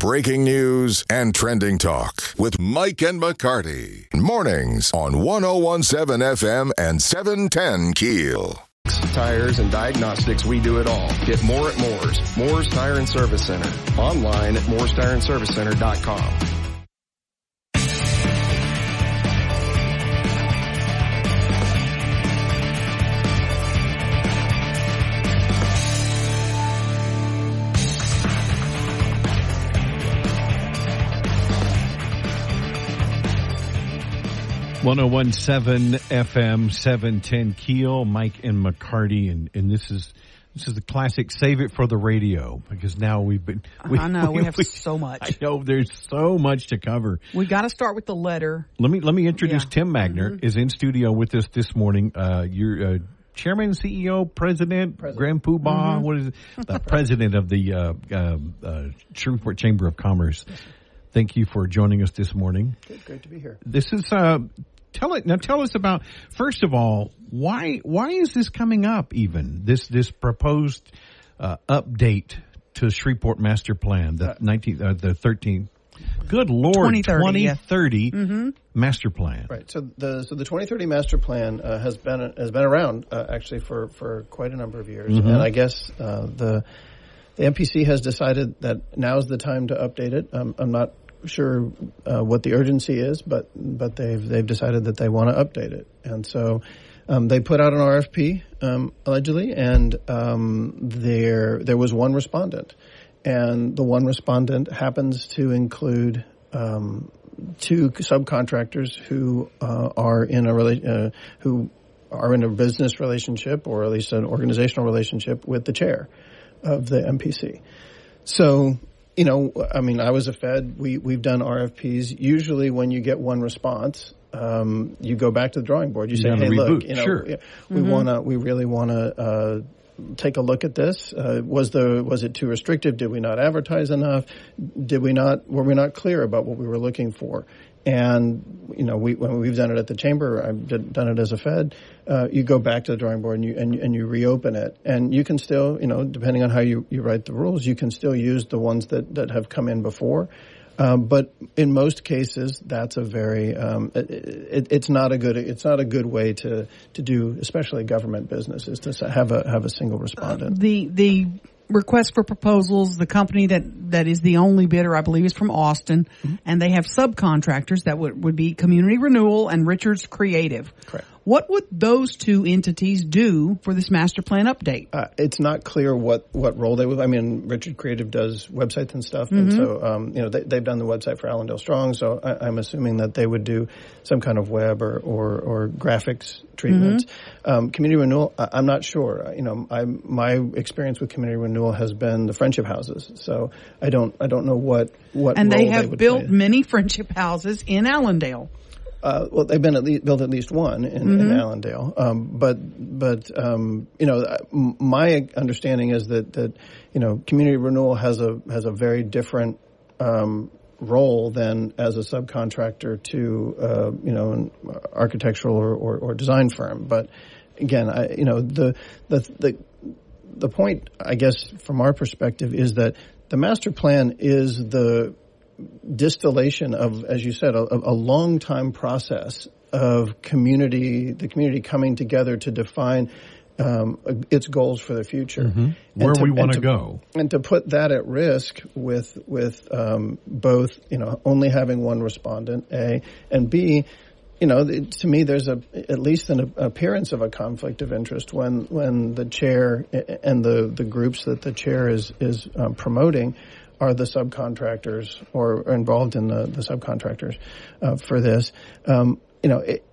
breaking news and trending talk with Mike and McCarty. Mornings on 1017 FM and 710 Keel. Tires and diagnostics, we do it all. Get more at Moore's, Moore's Tire and Service Center. Online at moorestireandservicecenter.com. 1017 FM 710 Keel, Mike and McCarty, and, and this is this is the classic save it for the radio because now we've been uh-huh, we, I know we, we have we, so much. I know there's so much to cover. We got to start with the letter. Let me let me introduce yeah. Tim Magner mm-hmm. is in studio with us this morning. Uh you're uh, chairman, CEO, president, president. Grand Poobah, mm-hmm. what is it? The president of the uh, um, uh, Shreveport Chamber of Commerce. Thank you for joining us this morning. Great to be here. This is uh tell it now tell us about first of all why why is this coming up even this this proposed uh, update to Shreveport master plan the 19 uh, the 13 good lord 2030, yeah. 2030 master plan Right. So the so the 2030 master plan uh, has been has been around uh, actually for, for quite a number of years, and I guess uh, the the MPC has decided that now is the time to update it. Um, I'm not sure uh, what the urgency is, but but they've they've decided that they want to update it, and so. Um, they put out an RFP um, allegedly, and um, there there was one respondent, and the one respondent happens to include um, two subcontractors who uh, are in a rela- uh, who are in a business relationship or at least an organizational relationship with the chair of the MPC. So, you know, I mean, I was a Fed. We we've done RFPs. Usually, when you get one response, um, you go back to the drawing board. You, say, gotta "Hey, look, you know, Sure. yeah, we want to, we really want to." Uh, Take a look at this. Uh, was the was it too restrictive? Did we not advertise enough? Did we not were we not clear about what we were looking for? And you know, we when we've done it at the chamber, I've done it as a Fed. Uh, you go back to the drawing board and you and, you- and you reopen it, and you can still, you know, depending on how you, you write the rules, you can still use the ones that that have come in before. Um, but in most cases, that's a very um, it, it, it's not a good it's not a good way to to do, especially government business, is to have a have a single respondent. The the request for proposals, the company that that is the only bidder, I believe, is from Austin, Mm-hmm. and they have subcontractors that would would be Community Renewal and Richards Creative. Correct. What would those two entities do for this master plan update? Uh, it's not clear what, what role they would. I mean, Richard Creative does websites and stuff, and so um, you know they, they've done the website for Allendale Strong. So I, I'm assuming that they would do some kind of web or or, or graphics treatments. Um, community renewal, I, I'm not sure. You know, I, my experience with community renewal has been the friendship houses. So I don't I don't know what what and they have would built play. many friendship houses in Allendale. Uh, well, they've been at least built at least one in, in Allendale, um, but but um, you know, uh, my understanding is that that you know, community renewal has a has a very different um, role than as a subcontractor to uh, you know an architectural or, or, or design firm. But again, I, you know, the the the the point, I guess, from our perspective, is that the master plan is the distillation of, as you said, a, a long time process of community, the community coming together to define um, its goals for the future, And Where we wanna go. and to put that at risk with with um, both, you know, only having one respondent, a and b. You know, to me, there's a at least an appearance of a conflict of interest when when the chair and the the groups that the chair is is um, promoting are the subcontractors or are involved in the the subcontractors uh, for this. Um, you know, it,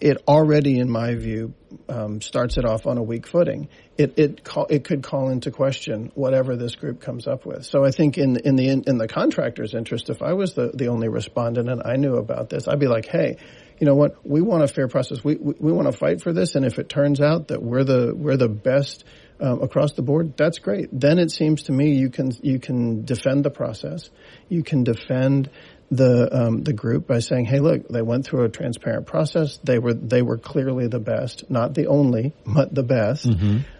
it already, in my view, um, starts it off on a weak footing. It it call, it could call into question whatever this group comes up with. So I think in in the in, the contractor's interest, if I was the the only respondent and I knew about this, I'd be like, hey. You know what? We want a fair process. We we, we want to fight for this, and if it turns out that we're the we're the best um, across the board, that's great. Then it seems to me you can you can defend the process, you can defend the um, the group by saying, "Hey, look, they went through a transparent process. They were they were clearly the best, not the only, but the best."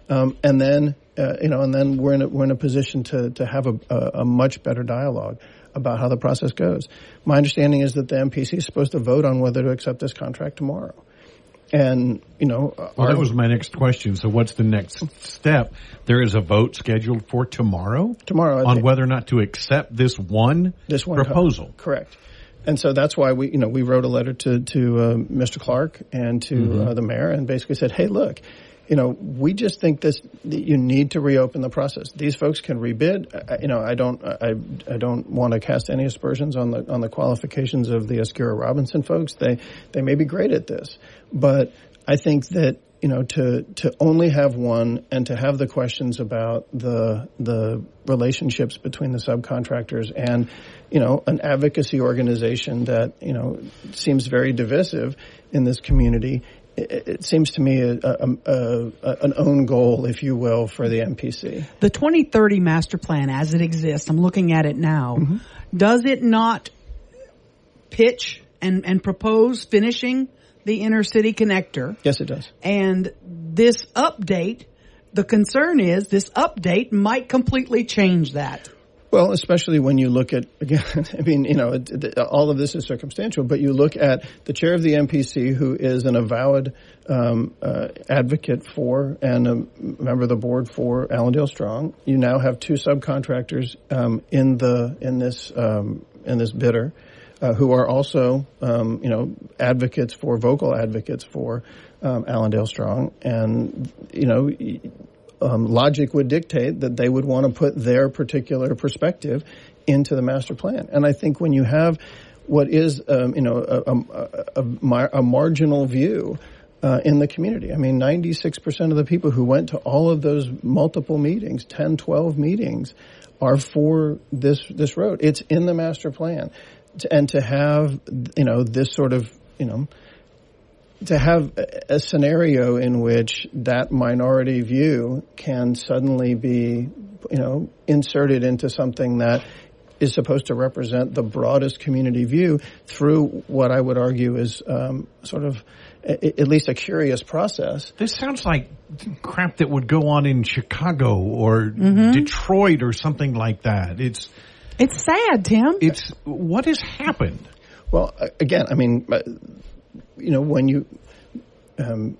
Um, and then uh, you know, and then we're in a, we're in a position to to have a, a, a much better dialogue about how the process goes. My understanding is that the MPC is supposed to vote on whether to accept this contract tomorrow. And you know, Well, our- that was my next question. So, what's the next step? There is a vote scheduled for tomorrow. Tomorrow, on whether or not to accept this one this one proposal. Correct. And so that's why we, you know, we wrote a letter to to uh, Mr. Clark and to Mm-hmm. uh, the mayor, and basically said, "Hey, look, you know, we just think this you need to reopen the process. These folks can rebid. I, you know, I don't, I, I don't want to cast any aspersions on the on the qualifications of the Asakura Robinson folks. They they may be great at this, but I think that you know to to only have one and to have the questions about the the relationships between the subcontractors and you know an advocacy organization that you know seems very divisive in this community it, seems to me a, a, a, a, an own goal if you will for the MPC The 2030 master plan as it exists, I'm looking at it now, mm-hmm. does it not pitch and, and propose finishing the inner city connector? yes it does And this update, the concern is this update might completely change that. Well, especially when you look at again, I mean, you know, all of this is circumstantial, but you look at the chair of the MPC, who is an avowed um, uh, advocate for and a member of the board for Allendale Strong. You now have two subcontractors um, in the in this um, in this bidder. Uh, who are also, um, you know, advocates for vocal advocates for um, Allendale Strong, and you know, um, logic would dictate that they would want to put their particular perspective into the master plan. And I think when you have what is, um, you know, a, a, a, a marginal view uh, in the community. I mean, 96% of the people who went to all of those multiple meetings, 10, 12 meetings, are for this, this road. It's in the master plan. And to have, you know, this sort of, you know, to have a a scenario in which that minority view can suddenly be, you know, inserted into something that is supposed to represent the broadest community view through what I would argue is um, sort of a, at least a curious process. This sounds like crap that would go on in Chicago or Mm-hmm. Detroit or something like that. It's It's sad, Tim. it's what has happened. Well, again, I mean, uh, you know, when you, um,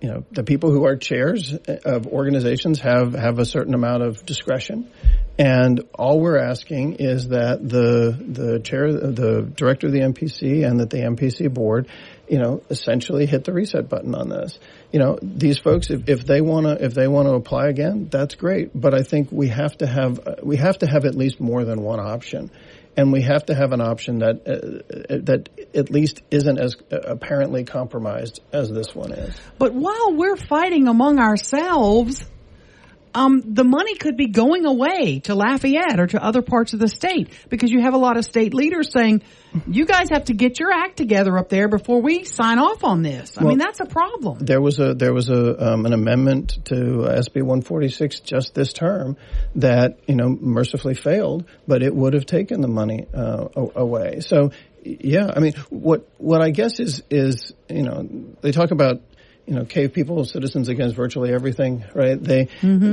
you know, the people who are chairs of organizations have have a certain amount of discretion, and all we're asking is that the the chair, the director of the MPC, and that the MPC board, you know, essentially hit the reset button on this. You know, these folks, if, if they want to if they want to apply again, that's great. But I think we have to have we have to have at least more than one option and we have to have an option that uh, that at least isn't as apparently compromised as this one is. But while we're fighting among ourselves, um, the money could be going away to Lafayette or to other parts of the state because you have a lot of state leaders saying, you guys have to get your act together up there before we sign off on this. I Well- mean, that's a problem. There was a there was a um, an amendment to SB 146 just this term that you know mercifully failed, but it would have taken the money uh, away. So yeah, I mean what what I guess is is you know they talk about you know cave people citizens against virtually everything right they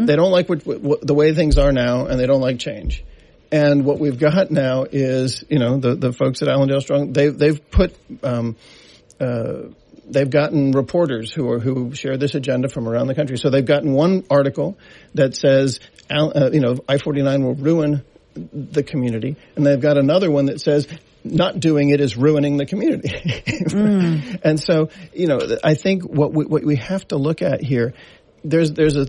they don't like what, what, the way things are now and they don't like change and what we've got now is you know the the folks at Allendale Strong they they've put um, uh, they've gotten reporters who are who share this agenda from around the country. So they've gotten one article that says, uh, you know, I-49 will ruin the community, and they've got another one that says. Not doing it is ruining the community, mm. and so you know. I think what we, what we have to look at here, there's there's a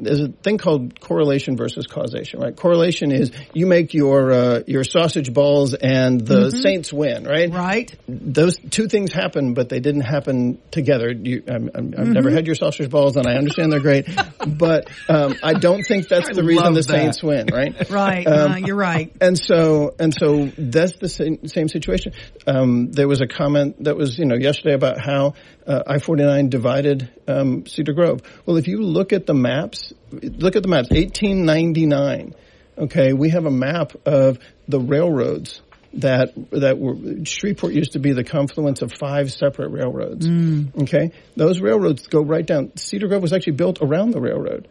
there's a thing called correlation versus causation, right? Correlation is you make your uh, your sausage balls and the Saints win, right? Right? Those two things happen, but they didn't happen together. You, I'm, I'm, I've never had your sausage balls, and I understand they're great, but um, I don't think that's the reason the that. Saints win, right? Right. Um, uh, you're right. And so, and so that's the same, same situation. Um, there was a comment that was, you know, yesterday about how uh, I-49 divided um, Cedar Grove. Well, if you look at the maps, look at the maps, 1899. Okay, we have a map of the railroads that that were Shreveport used to be the confluence of five separate railroads. Okay, those railroads go right down. Cedar Grove was actually built around the railroad.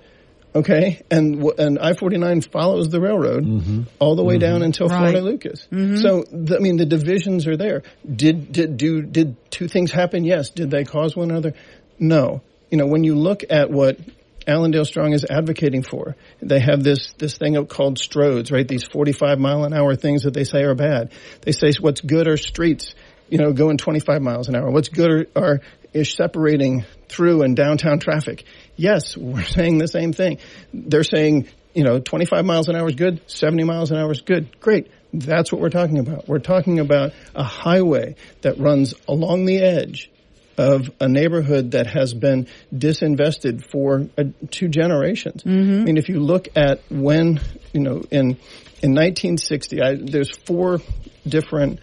Okay, and and I forty nine follows the railroad Mm-hmm. all the way down until Florida Right. Lucas. So the, I mean, the divisions are there. Did did do did two things happen? Yes. Did they cause one another? No. You know, when you look at what Allendale Strong is advocating for, they have this this thing called stroads, right? These forty five mile an hour things that they say are bad. They say what's good are streets, you know, going twenty five miles an hour. What's good are, are is separating through and downtown traffic. Yes, we're saying the same thing. They're saying, you know, 25 miles an hour is good, 70 miles an hour is good. Great. That's what we're talking about. We're talking about a highway that runs along the edge of a neighborhood that has been disinvested for uh, two generations. I mean, if you look at when, you know, in in 1960, I, there's four different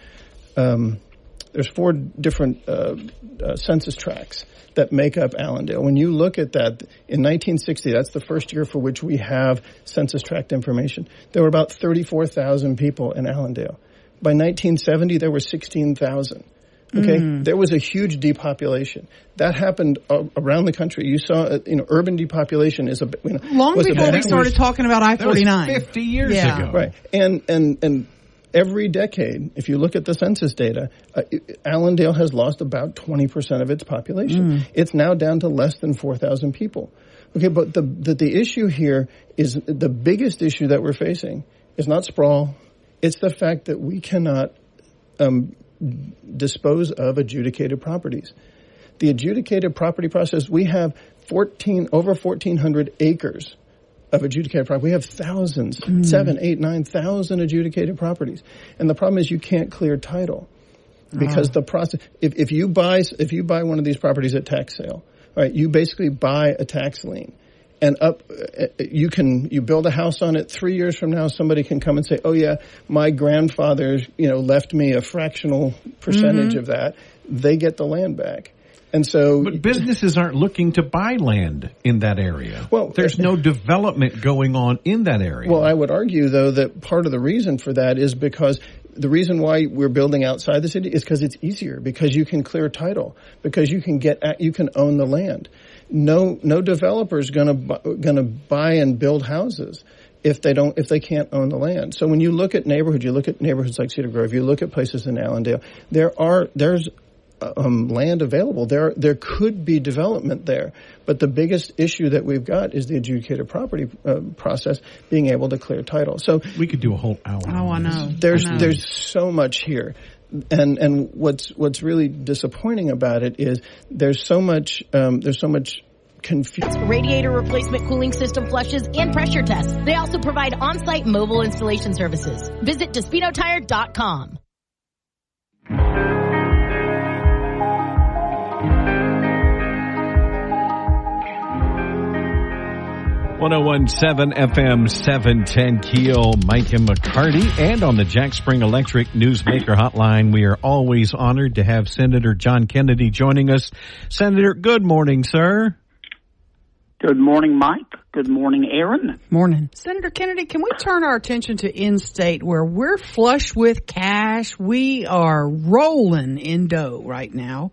um, there's four different uh, uh, census tracts that make up Allendale. When you look at that, in 1960, that's the first year for which we have census tract information. There were about 34,000 people in Allendale. By 1970, there were 16,000. Okay, there was a huge depopulation that happened uh, around the country. You saw, uh, you know, urban depopulation is a you know, Long was a before we started talking about I That was forty nine. 50 years Yeah. ago. Right. And, and, and every decade, if you look at the census data, uh, Allendale has lost about 20% of its population. It's now down to less than 4,000 people. Okay, but the, the, the issue here is the biggest issue that we're facing is not sprawl. It's the fact that we cannot um, dispose of adjudicated properties. The adjudicated property process, we have 14, over 1,400 acres of adjudicated property. We have thousands, hmm. seven, eight, nine thousand adjudicated properties. And the problem is you can't clear title because ah. the process, if, if you buy, if you buy one of these properties at tax sale, right, you basically buy a tax lien and up, uh, uh, you can, you build a house on it. Three years from now, somebody can come and say, oh yeah, my grandfather, you know, left me a fractional percentage mm-hmm. of that. They get the land back. And so, But businesses aren't looking to buy land in that area. Well, there's no development going on in that area. Well, I would argue though that part of the reason for that is because the reason why we're building outside the city is because it's easier because you can clear title because you can get at, you can own the land. No no developer is going to going to buy and build houses if they don't if they can't own the land. So when you look at neighborhoods, you look at neighborhoods like Cedar Grove, you look at places in Allendale, there are there's um, land available. There there could be development there, but the biggest issue that we've got is the adjudicated property uh, process being able to clear title. So we could do a whole hour. Oh, I on this. know. there's I know. there's so much here. And and what's what's really disappointing about it is there's so much um, there's so much confusion. radiator replacement cooling system flushes, and pressure tests. They also provide on-site mobile installation services. Visit DespinoTire.com. 1017 FM 710 Keel, Mike and McCarty, and on the Jack Spring Electric Newsmaker Hotline, we are always honored to have Senator John Kennedy joining us. Senator, good morning, sir. Good morning, Mike. Good morning, Aaron. Morning. Senator Kennedy, can we turn our attention to in-state where we're flush with cash? We are rolling in dough right now.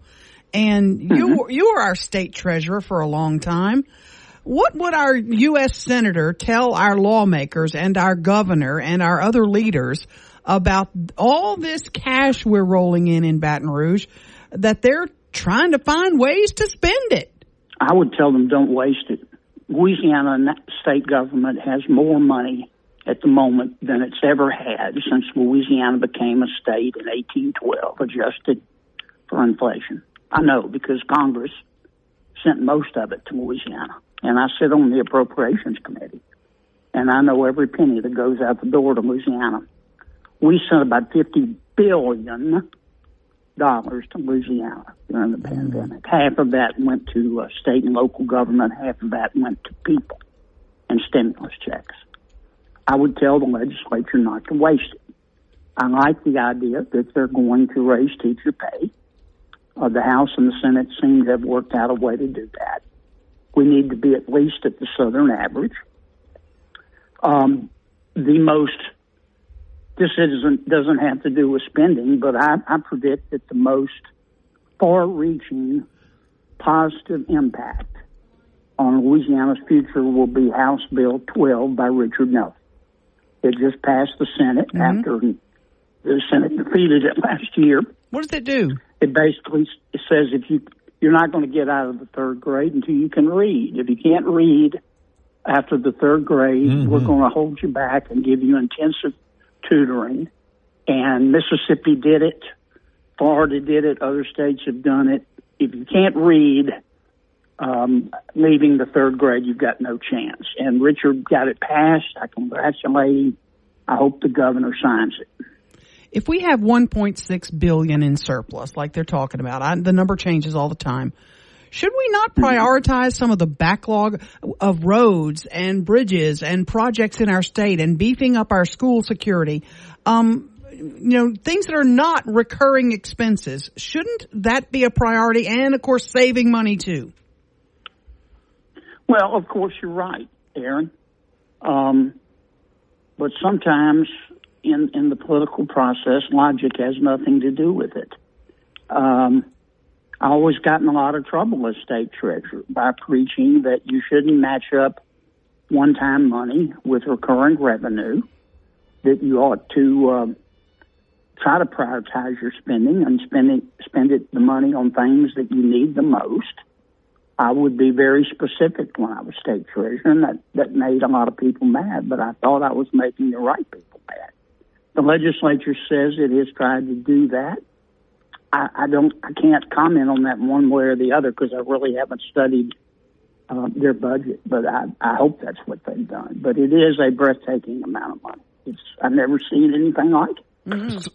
And you, mm-hmm. you were our state treasurer for a long time. What would our U.S. Senator tell our lawmakers and our governor and our other leaders about all this cash we're rolling in in Baton Rouge that they're trying to find ways to spend it? I would tell them don't waste it. Louisiana state government has more money at the moment than it's ever had since Louisiana became a state in 1812, adjusted for inflation. I know because Congress sent most of it to Louisiana, and I sit on the Appropriations Committee, and I know every penny that goes out the door to Louisiana. We sent about 50 billion dollars to Louisiana during the pandemic. Half of that went to uh, state and local government. Half of that went to people and stimulus checks. I would tell the legislature not to waste it. I like the idea that they're going to raise teacher pay. Uh, the House and the Senate seem to have worked out a way to do that. We need to be at least at the Southern average. Um, the most this isn't doesn't have to do with spending, but I, I predict that the most far-reaching positive impact on Louisiana's future will be House Bill 12 by Richard Nelson. It just passed the Senate Mm-hmm. after the Senate defeated it last year. What does it do? It basically says if you you're not going to get out of the third grade until you can read. If you can't read after the third grade, we're going to hold you back and give you intensive tutoring. And Mississippi did it, Florida did it, other states have done it. If you can't read, um, leaving the third grade, you've got no chance. And Richard got it passed. I congratulate him. I hope the governor signs it. If we have 1.6 billion in surplus, like they're talking about, I, the number changes all the time. Should we not prioritize some of the backlog of roads and bridges and projects in our state and beefing up our school security? Um, you know, things that are not recurring expenses. Shouldn't that be a priority? And of course, saving money too. Well, of course, you're right, Aaron. Um, but sometimes in, in the political process, logic has nothing to do with it. Um, I always got in a lot of trouble as state treasurer by preaching that you shouldn't match up one time money with recurring revenue, that you ought to um, try to prioritize your spending and spend it, spend it, the money on things that you need the most. I would be very specific when I was state treasurer, and that, that made a lot of people mad, but I thought I was making the right people mad. The legislature says it has tried to do that. I, I don't, I can't comment on that one way or the other because I really haven't studied uh, their budget, but I, I hope that's what they've done. But it is a breathtaking amount of money. It's, I've never seen anything like it.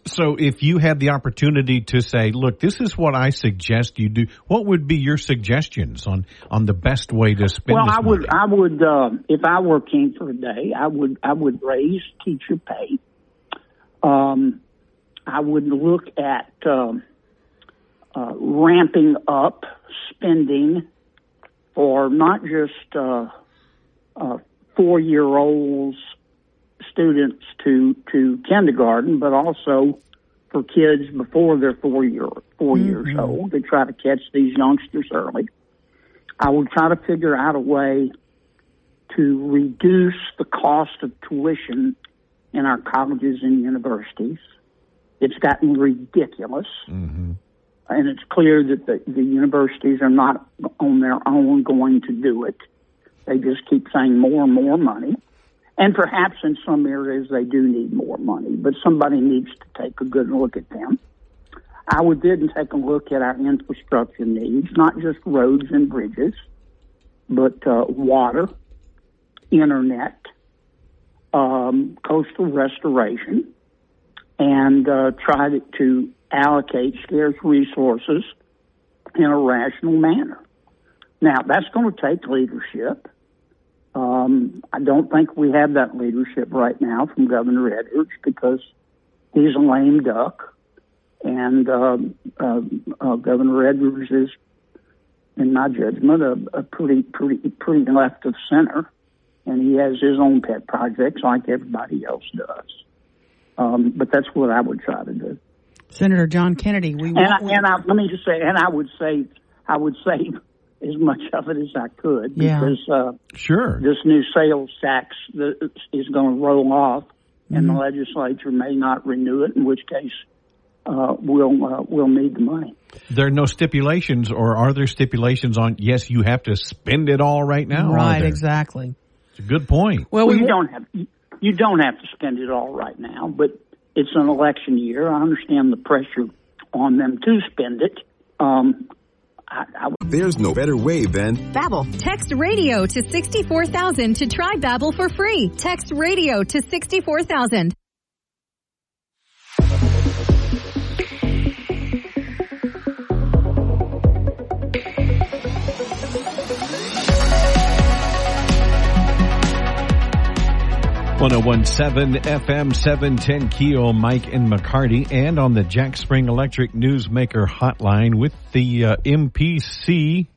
So if you had the opportunity to say, look, this is what I suggest you do, what would be your suggestions on, on the best way to spend Well, I would, money? I would, uh, if I were king for a day, I would, I would raise teacher pay. Um, I would look at um, uh, ramping up spending for not just uh, uh, four-year-olds students to to kindergarten, but also for kids before they're four year 4 years old to try to catch these youngsters early. I would try to figure out a way to reduce the cost of tuition in our colleges and universities. It's gotten ridiculous. And it's clear that the, the universities are not on their own going to do it. They just keep saying more and more money. And perhaps in some areas they do need more money, but somebody needs to take a good look at them. I would then take a look at our infrastructure needs, not just roads and bridges, but uh, water, internet, um, coastal restoration, and uh, try to, allocate scarce resources in a rational manner. Now, that's going to take leadership. Um, I don't think we have that leadership right now from Governor Edwards because he's a lame duck, and um uh, uh, Governor Edwards is, in my judgment, a, a pretty, pretty, pretty left of center, and he has his own pet projects like everybody else does. Um, but that's what I would try to do. Senator John Kennedy, we And I, and I, let me just say, and I would say, I would save as much of it as I could Yeah. because uh, Sure. this new sales tax that is going to roll off, and Mm-hmm. the legislature may not renew it. In which case, uh, we'll uh, we'll need the money. There are no stipulations, or are there stipulations on, yes, you have to spend it all right now? right, exactly. It's a good point. Well, Well, we you don't have you don't have to spend it all right now, but it's an election year. I understand the pressure on them to spend it. Um, I, I There's no better way than Babbel. Text radio to 64,000 to try Babbel for free. Text radio to 64,000. One zero one seven FM seven ten Keel, Mike and McCarty, and on the Jack Spring Electric Newsmaker Hotline with the uh, MPC,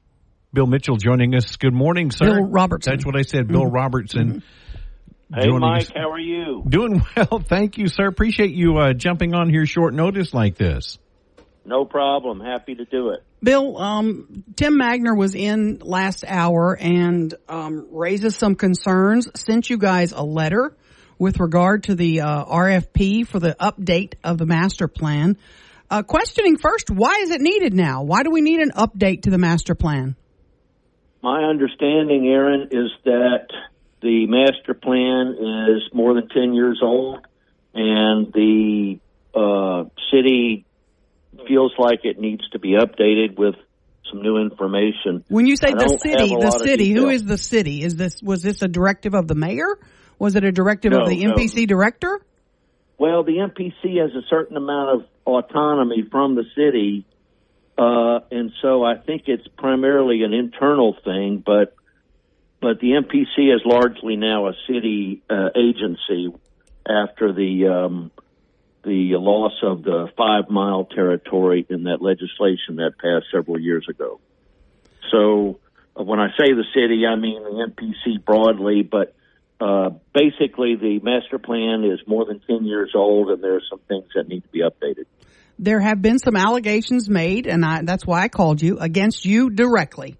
Bill Mitchell joining us. Good morning, sir. Bill Robertson. That's what I said, Bill Robertson. Hey, joining Mike, us. how are you? Doing well, thank you, sir. Appreciate you uh, jumping on here short notice like this. No problem. Happy to do it. Bill, um, Tim Magner was in last hour and um, raises some concerns. Sent you guys a letter with regard to the uh, RFP for the update of the master plan. Uh, questioning first, why is it needed now? Why do we need an update to the master plan? My understanding, Aaron, is that the master plan is more than 10 years old and the uh, city feels like it needs to be updated with some new information. When you say I the city, the city, who is the city? Is this was this a directive of the mayor? Was it a directive of No, the no. MPC director? Well, the MPC has a certain amount of autonomy from the city, uh, and so I think it's primarily an internal thing. But but the MPC is largely now a city uh, agency after the um, the loss of the five mile territory in that legislation that passed several years ago. So uh, when I say the city, I mean the MPC broadly, but uh, basically the master plan is more than 10 years old and there are some things that need to be updated. There have been some allegations made, and I, that's why I called you against you directly.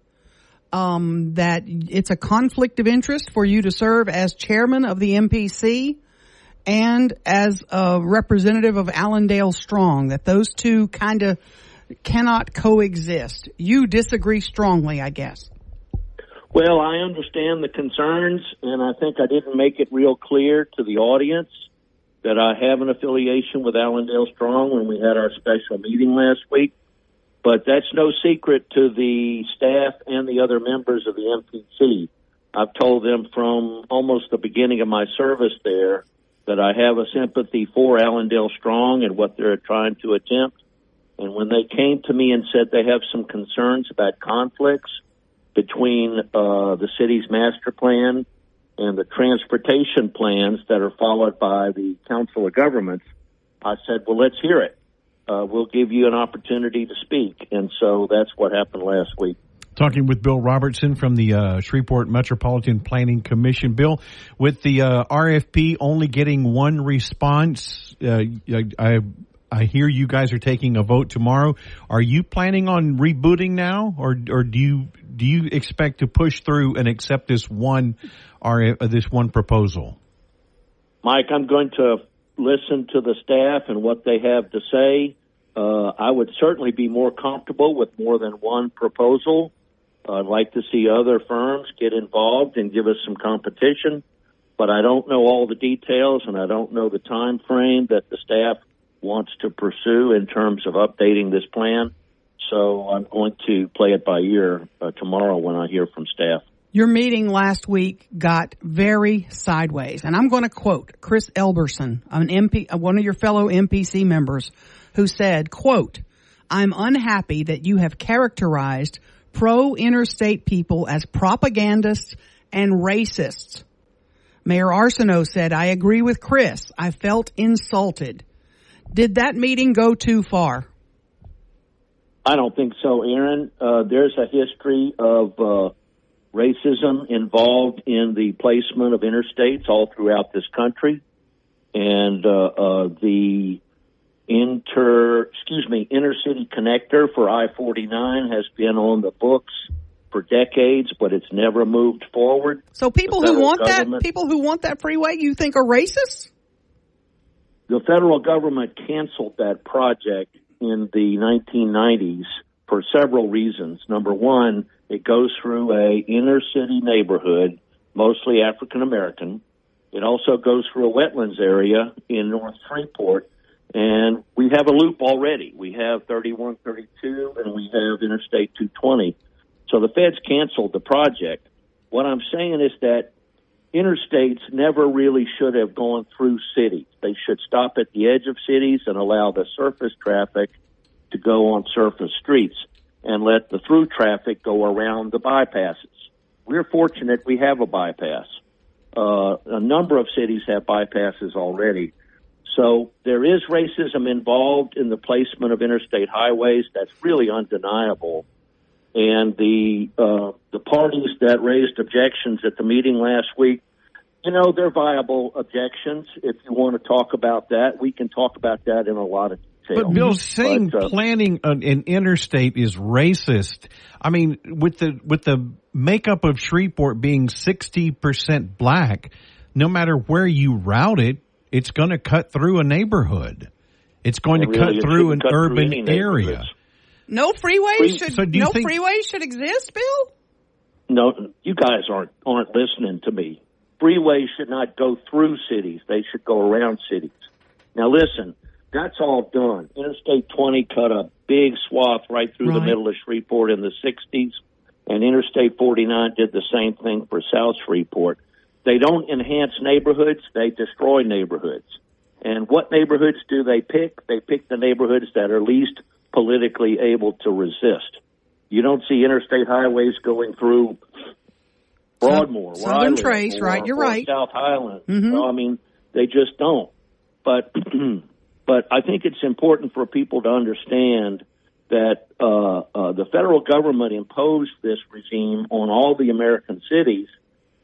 Um, that it's a conflict of interest for you to serve as chairman of the MPC and as a representative of Allendale Strong. That those two kind of cannot coexist. You disagree strongly, I guess. Well, I understand the concerns and I think I didn't make it real clear to the audience that I have an affiliation with Allendale Strong when we had our special meeting last week. But that's no secret to the staff and the other members of the MPC. I've told them from almost the beginning of my service there that I have a sympathy for Allendale Strong and what they're trying to attempt. And when they came to me and said they have some concerns about conflicts between uh, the city's master plan and the transportation plans that are followed by the Council of Governments, I said, well, let's hear it. Uh, we'll give you an opportunity to speak. And so that's what happened last week. Talking with Bill Robertson from the uh, Shreveport Metropolitan Planning Commission. Bill, with the uh, RFP only getting one response, uh, I, I hear you guys are taking a vote tomorrow. Are you planning on rebooting now, or or do you do you expect to push through and accept this one RF, uh, this one proposal? Mike, I'm going to listen to the staff and what they have to say. Uh, I would certainly be more comfortable with more than one proposal. I'd like to see other firms get involved and give us some competition, but I don't know all the details and I don't know the time frame that the staff wants to pursue in terms of updating this plan. So I'm going to play it by ear uh, tomorrow when I hear from staff. Your meeting last week got very sideways, and I'm going to quote Chris Elberson, an MP, uh, one of your fellow MPC members, who said, "quote I'm unhappy that you have characterized pro-interstate people as propagandists and racists." Mayor Arceneaux said, "I agree with Chris. I felt insulted." Did that meeting go too far? I don't think so, Aaron. Uh, there's a history of uh, racism involved in the placement of interstates all throughout this country, and uh, uh, the inter, excuse me, inner city connector for I-49 has been on the books for decades, but it's never moved forward. So people who want that, people who want that freeway, you think are racist? the federal government canceled that project in the 1990s for several reasons. Number one, it goes through a inner city neighborhood, mostly African American. It also goes through a wetlands area in North Shreveport, and we have a loop already. We have 3132 and we have Interstate 220. So the feds canceled the project. What I'm saying is that interstates never really should have gone through cities. They should stop at the edge of cities and allow the surface traffic to go on surface streets and let the through traffic go around the bypasses. We're fortunate we have a bypass. Uh, a number of cities have bypasses already. So there is racism involved in the placement of interstate highways. That's really undeniable. And the uh, the parties that raised objections at the meeting last week you know, they're viable objections. If you want to talk about that, we can talk about that in a lot of detail. But Bill, saying But, uh, planning an, an interstate is racist. I mean, with the with the makeup of Shreveport being sixty percent black, no matter where you route it, it's going to cut through a neighborhood. It's going to Really, cut through an cut urban any area. No freeways Free- should So do you no think- freeways should exist, Bill? no, you guys aren't aren't listening to me. Freeways should not go through cities; they should go around cities. Now, listen, that's all done. Interstate 20 cut a big swath right through the middle of Shreveport in the 60s, and Interstate 49 did the same thing for South Shreveport. They don't enhance neighborhoods; they destroy neighborhoods. And what neighborhoods do they pick? They pick the neighborhoods that are least politically able to resist. You don't see interstate highways going through Broadmoor, Southern Trace, right, you're right. South Highland. Mhm. No, I mean, they just don't. But, but I think it's important for people to understand that uh, uh, the federal government imposed this regime on all the American cities,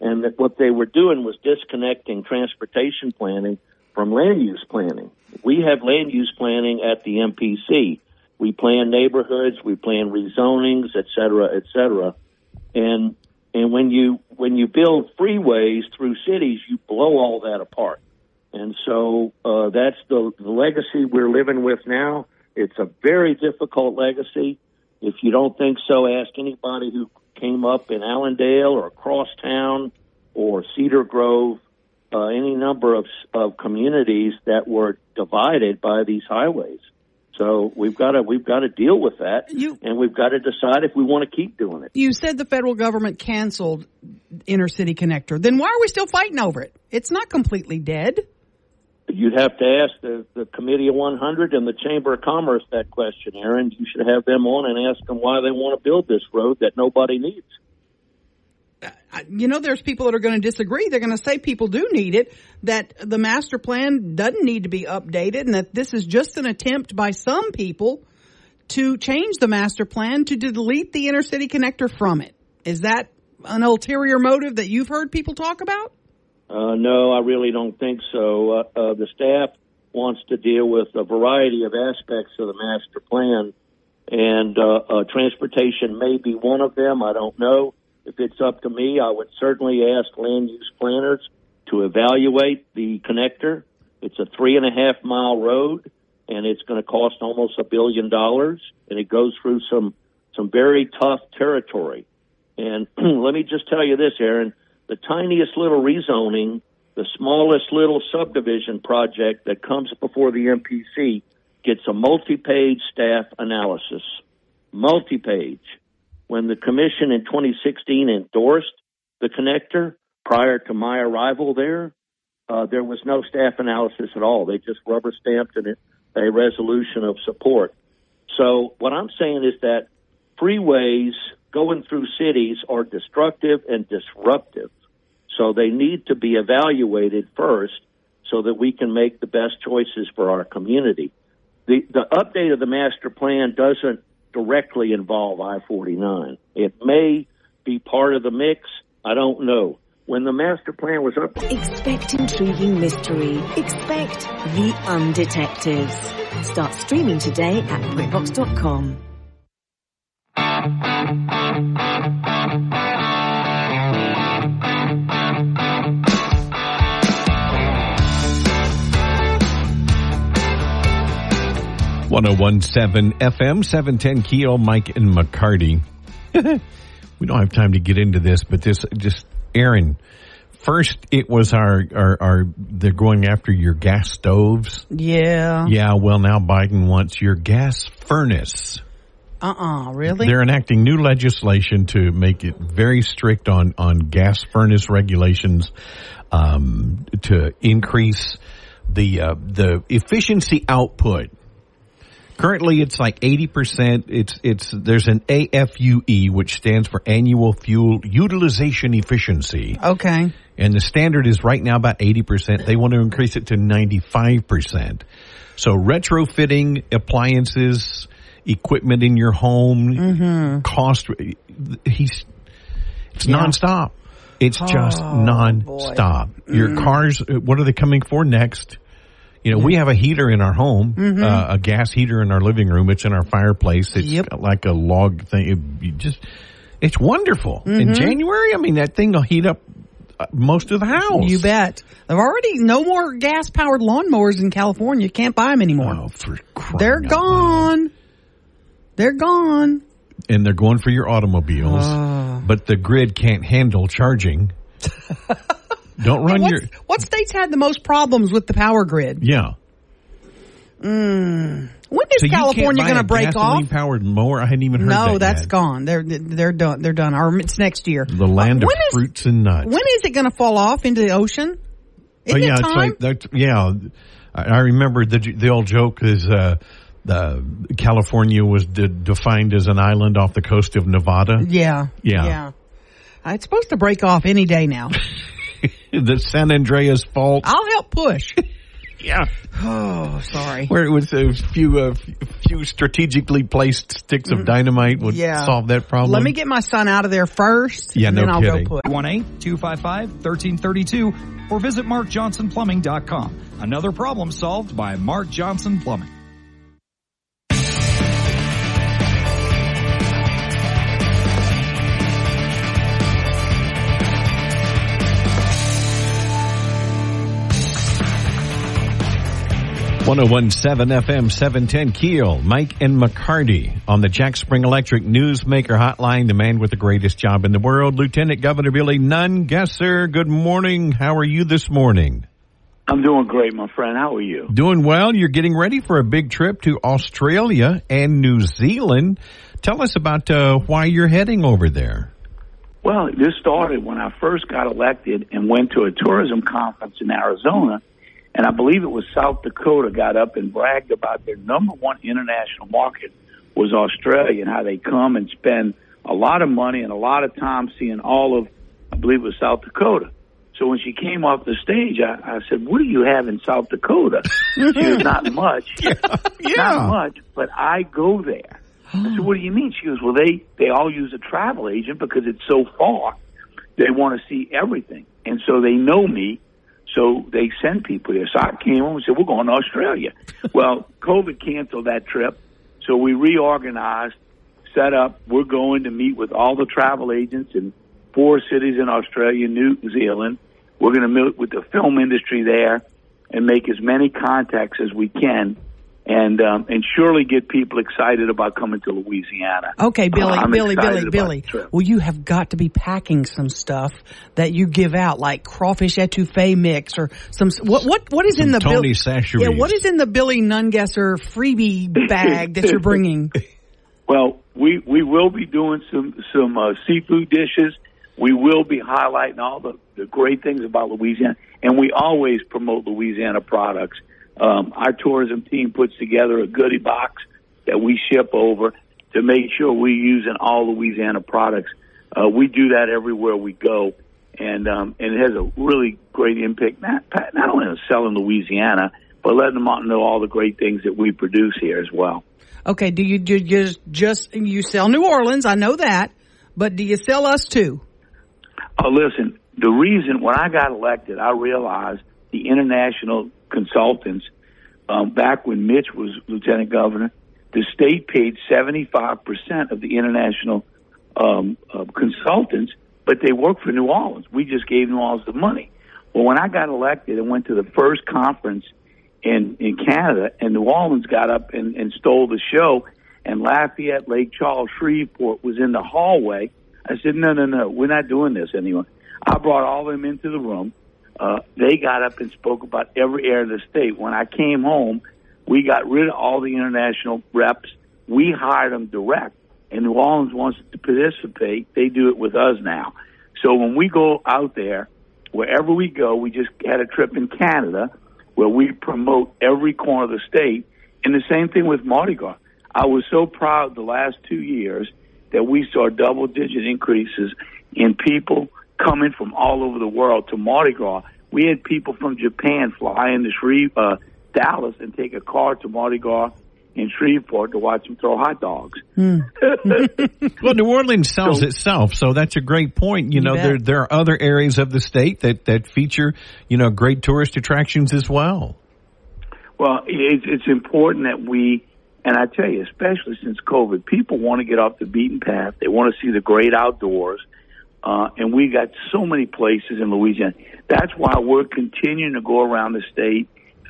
and that what they were doing was disconnecting transportation planning from land use planning. We have land use planning at the MPC. We plan neighborhoods, we plan rezonings, et cetera, et cetera. And and when you when you build freeways through cities, you blow all that apart. And so uh, that's the, the legacy we're living with now. It's a very difficult legacy. If you don't think so, ask anybody who came up in Allendale or Crosstown or Cedar Grove, uh, any number of, of communities that were divided by these highways. So we've got to we've got to deal with that, You- and we've got to decide if we want to keep doing it. You said the federal government canceled inner city connector. Then why are we still fighting over it? It's not completely dead. You'd have to ask the, the Committee of 100 and the Chamber of Commerce that question, Aaron. You should have them on and ask them why they want to build this road that nobody needs. You know, there's people that are going to disagree. They're going to say people do need it, that the master plan doesn't need to be updated, and that this is just an attempt by some people to change the master plan to delete the inner city connector from it. Is that an ulterior motive that you've heard people talk about? Uh, no, I really don't think so. Uh, uh, the staff wants to deal with a variety of aspects of the master plan, and uh, uh, transportation may be one of them. I don't know. If it's up to me, I would certainly ask land use planners to evaluate the connector. It's a three and a half mile road, and it's going to cost almost a billion dollars, and it goes through some some very tough territory. And let me just tell you this, Aaron the tiniest little rezoning, the smallest little subdivision project that comes before the MPC gets a multi-page staff analysis. Multi-page. When the commission in 2016 endorsed the connector prior to my arrival there, uh, there was no staff analysis at all. They just rubber stamped an, a resolution of support. So what I'm saying is that freeways going through cities are destructive and disruptive. So they need to be evaluated first so that we can make the best choices for our community. The, the update of the master plan doesn't directly involve I-49. It may be part of the mix. I don't know. When the master plan was up, Expect intriguing mystery. Expect the undetectives. Start streaming today at BritBox.com. One zero one seven FM seven ten Keel Mike and McCarty. we don't have time to get into this, but this just Aaron. First, it was our, our our they're going after your gas stoves. Yeah. Yeah, well now Biden wants your gas furnace. Uh-uh, really? They're enacting new legislation to make it very strict on, on gas furnace regulations, um, to increase the, uh, the efficiency output. Currently it's like 80%. It's, it's, there's an AFUE, which stands for annual fuel utilization efficiency. okay. And the standard is right now about 80%. They want to increase it to 95%. So retrofitting appliances, equipment in your home, cost, he's, it's Yeah. nonstop. It's just Oh, non-stop. Your Mm. cars, what are they coming for next? You know, we have a heater in our home, Mhm. uh, a gas heater in our living room. It's in our fireplace. It's like a log thing. It, you just, it's wonderful. In Mhm. January, I mean, that thing will heat up uh, most of the house. You bet. They've already no more gas powered lawnmowers in California. You Can't buy them anymore. Oh, for They're gone. They're gone. and they're going for your automobiles, Ah. but the grid can't handle charging. Don't run your What states had the most problems with the power grid? yeah. Mm. When is So California going to break off? gasoline-powered mower. I hadn't even heard No, that that's yet. gone. They're they're done. They're done. Or it's next year. the land of When is- fruits and nuts. When is it going to fall off into the ocean? Isn't oh yeah, it it's time? like that's yeah. I, I remember the the old joke is uh, the California was de- defined as an island off the coast of Nevada. yeah. Yeah. Yeah. Uh, It's supposed to break off any day now. the San Andreas Fault, I'll help push. yeah, Oh, sorry. where it was a few a few strategically placed sticks of dynamite would. Yeah. solve that problem. Let me get my son out of there first. Yeah, and no then I'll kidding. go push. 1-8-255-1332 or visit markjohnsonplumbing.com. Another problem solved by Mark Johnson Plumbing. One zero one seven FM seven ten Keel, Mike and McCarty on the Jack Spring Electric Newsmaker Hotline. The man with the greatest job in the world, Lieutenant Governor Billy Nungesser. Good morning. How are you this morning? I'm doing great, my friend. How are you? Doing well. You're getting ready for a big trip to Australia and New Zealand. Tell us about uh, why you're heading over there. Well, this started when I first got elected and went to a tourism conference in Arizona. And I believe it was South Dakota got up and bragged about their number one international market was Australia and how they come and spend a lot of money and a lot of time seeing all of, I believe it was South Dakota. So when she came off the stage, I, I said, "What do you have in South Dakota?" she goes, "Not much, not much, but I go there." I said, "What do you mean?" She goes, "Well, they they all use a travel agent because it's so far. They want to see everything, and so they know me, so they send people there." So I came home and said, "We're going to Australia." well, COVID canceled that trip, so we reorganized, set up. We're going to meet with all the travel agents in four cities in Australia, New Zealand. We're going to meet with the film industry there and make as many contacts as we can, and um, and surely get people excited about coming to Louisiana. Okay, Billy, Uh, Billy, Billy, Billy. Well, you have got to be packing some stuff that you give out, like crawfish etouffee mix or some. What what what is in the Tony Bill- Chachere's. Yeah, what is in the Billy Nungesser freebie bag that you're bringing? Well, we we will be doing some some uh, seafood dishes. We will be highlighting all the, the great things about Louisiana, and we always promote Louisiana products. Um, our tourism team puts together a goodie box that we ship over to make sure we're using all Louisiana products. Uh, we do that everywhere we go, and um, and it has a really great impact not not only on selling Louisiana, but letting them out know all the great things that we produce here as well. Okay, do you do you just just you sell New Orleans? I know that, but do you sell us too? Oh, listen, the reason when I got elected, I realized the international consultants, um, back when Mitch was lieutenant governor, the state paid 75% of the international um, uh, consultants, but they work for New Orleans. We just gave New Orleans the money. Well, when I got elected and went to the first conference in, in Canada, and New Orleans got up and, and stole the show, and Lafayette, Lake Charles, Shreveport was in the hallway. I said, no, no, no, we're not doing this anymore. I brought all of them into the room. Uh, they got up and spoke about every area of the state. When I came home, we got rid of all the international reps. We hired them direct, and New Orleans wants to participate. They do it with us now. So when we go out there, wherever we go, we just had a trip in Canada where we promote every corner of the state. And the same thing with Mardi Gras. I was so proud the last two years that we saw double digit increases in people coming from all over the world to Mardi Gras. We had people from Japan fly into Sri, uh, Dallas and take a car to Mardi Gras in Shreveport to watch them throw hot dogs. well, New Orleans sells itself, so that's a great point. You know, bet. there there are other areas of the state that that feature you know great tourist attractions as well. Well, it's, it's important that we, and I tell you, especially since COVID, people want to get off the beaten path. They want to see the great outdoors. Uh, and we got so many places in Louisiana. That's why we're continuing to go around the state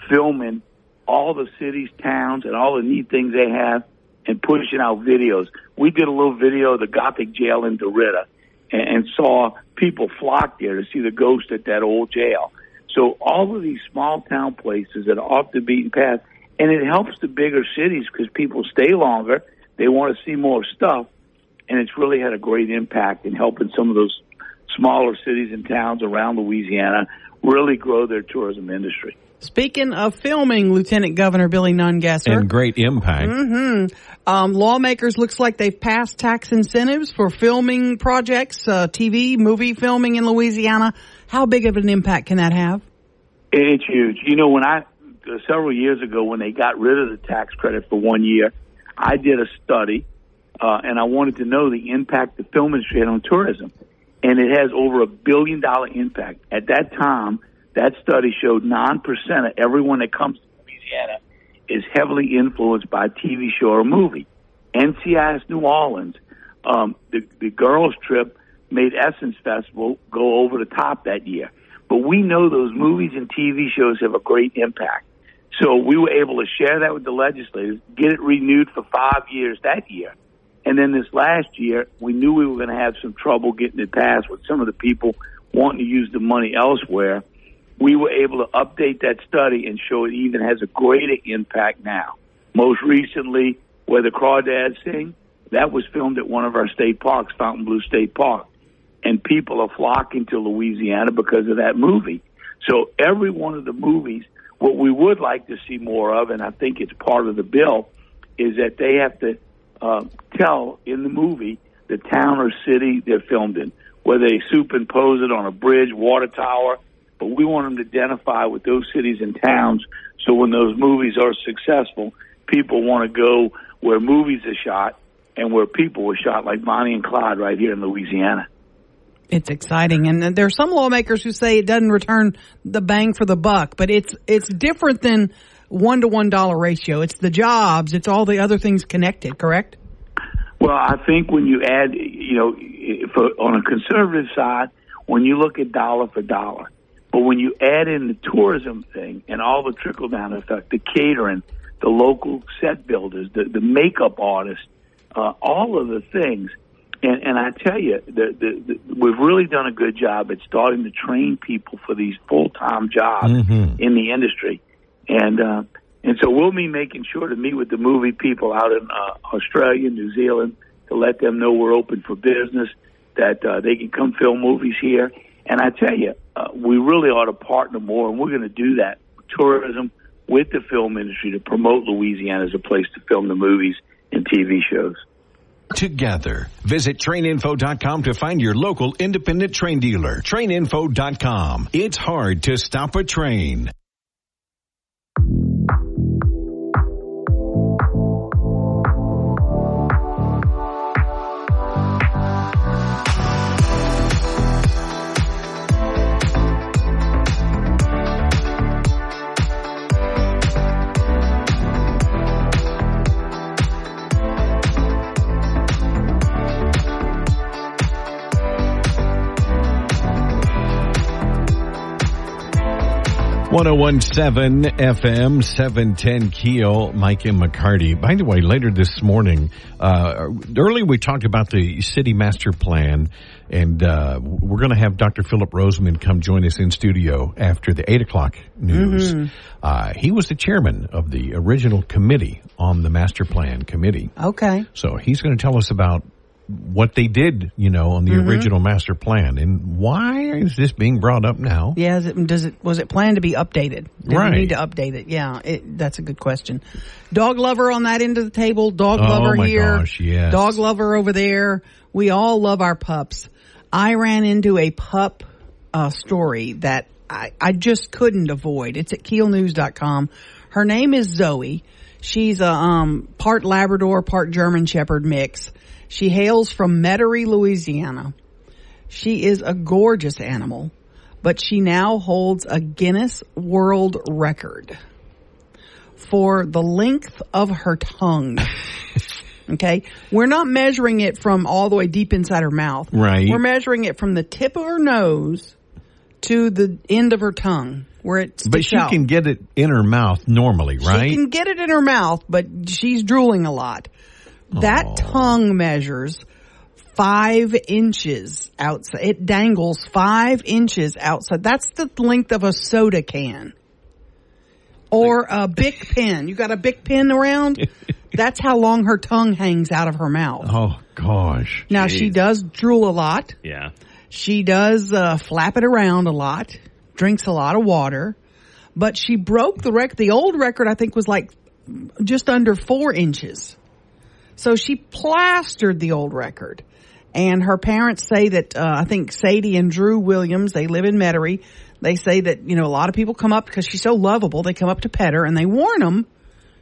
filming all the cities, towns, and all the neat things they have and pushing out videos. We did a little video of the Gothic jail in DeRidder and, and saw people flock there to see the ghost at that old jail. So all of these small town places that are off the beaten path, and it helps the bigger cities because people stay longer. They want to see more stuff, and it's really had a great impact in helping some of those smaller cities and towns around Louisiana really grow their tourism industry. Speaking of filming, Lieutenant Governor Billy Nungesser. And great impact. hmm Um, lawmakers looks like they've passed tax incentives for filming projects, uh, TV, movie filming in Louisiana. How big of an impact can that have? It's huge. You know, when I uh, several years ago when they got rid of the tax credit for one year, I did a study, uh, and I wanted to know the impact the film industry had on tourism, and it has over a billion dollar impact. At that time, that study showed nine percent of everyone that comes to Louisiana is heavily influenced by a TV show or movie. NCIS New Orleans, um, the the girls trip made Essence Festival go over the top that year. But we know those movies and TV shows have a great impact. So we were able to share that with the legislators, get it renewed for five years that year. And then this last year, we knew we were going to have some trouble getting it passed with some of the people wanting to use the money elsewhere. We were able to update that study and show it even has a greater impact now. Most recently, where the crawdads sing, that was filmed at one of our state parks, Fontainebleau State Park. And people are flocking to Louisiana because of that movie. So every one of the movies, what we would like to see more of, and I think it's part of the bill, is that they have to uh, tell in the movie the town or city they're filmed in, whether they superimpose it on a bridge, water tower, but we want them to identify with those cities and towns so when those movies are successful, people want to go where movies are shot and where people were shot, like Bonnie and Clyde right here in Louisiana. It's exciting, and there are some lawmakers who say it doesn't return the bang for the buck, but it's it's different than one to one dollar ratio. It's the jobs, it's all the other things connected. Correct? Well, I think when you add, you know, for, on a conservative side, when you look at dollar for dollar, but when you add in the tourism thing and all the trickle down effect, the catering, the local set builders, the, the makeup artists, uh, all of the things, and, and I tell you, the, the, the, we've really done a good job at starting to train people for these full time jobs Mhm. in the industry, and uh, and so we'll be making sure to meet with the movie people out in uh, Australia, New Zealand, to let them know we're open for business, that uh, they can come film movies here. And I tell you, uh, we really ought to partner more, and we're going to do that. Tourism with the film industry to promote Louisiana as a place to film the movies and TV shows. Together. Visit traininfo.com to find your local independent train dealer. Traininfo.com. It's hard to stop a train. One zero one seven FM seven ten Keel Mike and McCarty. By the way, later this morning, uh, earlier we talked about the city master plan, and uh, we're going to have Dr. Phillip Rozeman come join us in studio after the eight o'clock news. Mhm. Uh, he was the chairman of the original committee on the master plan committee. Okay. So he's going to tell us about what they did, you know, on the Mhm. original master plan and why is this being brought up now? Yeah. Is it, does it was it planned to be updated? Do Right. We need to update it. Yeah. It, that's a good question. Dog lover on that end of the table. Dog Oh, lover my here. gosh, yes. Dog lover over there. We all love our pups. I ran into a pup uh, story that I, I just couldn't avoid. It's at keelnews.com. Her name is Zoe. She's a um, part Labrador, part German Shepherd mix. She hails from Metairie, Louisiana. She is a gorgeous animal, but she now holds a Guinness World Record for the length of her tongue. okay. We're not measuring it from all the way deep inside her mouth. Right. We're measuring it from the tip of her nose to the end of her tongue where it But she out. can get it in her mouth normally, right? She can get it in her mouth, but she's drooling a lot. That tongue measures five inches outside. It dangles five inches outside. That's the length of a soda can. Or a Bic pen. You got a Bic pen around? That's how long her tongue hangs out of her mouth. oh gosh. Now she does drool a lot. Yeah. She does uh, flap it around a lot, drinks a lot of water, but she broke the record. The old record, I think, was like just under four inches. So she plastered the old record. And her parents say that, uh, I think Sadie and Drew Williams, they live in Metairie. They say that, you know, a lot of people come up because she's so lovable. They come up to pet her and they warn them,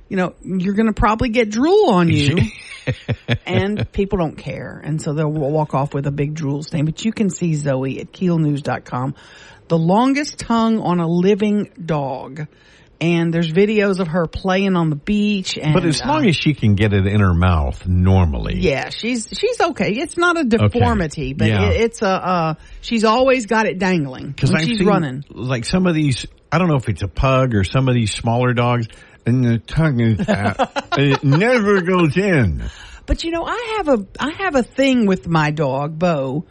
you know, you're going to probably get drool on you. and people don't care. And so they'll walk off with a big drool stain. But you can see Zoe at keelnews.com. The longest tongue on a living dog. And there's videos of her playing on the beach. And, but as long uh, as she can get it in her mouth normally. yeah, she's she's okay. It's not a deformity, but Yeah. it, it's a uh, she's always got it dangling Because she's seen, running. like some of these, I don't know if it's a pug or some of these smaller dogs, and the tongue is out. it never goes in. But you know, I have a I have a thing with my dog Bo,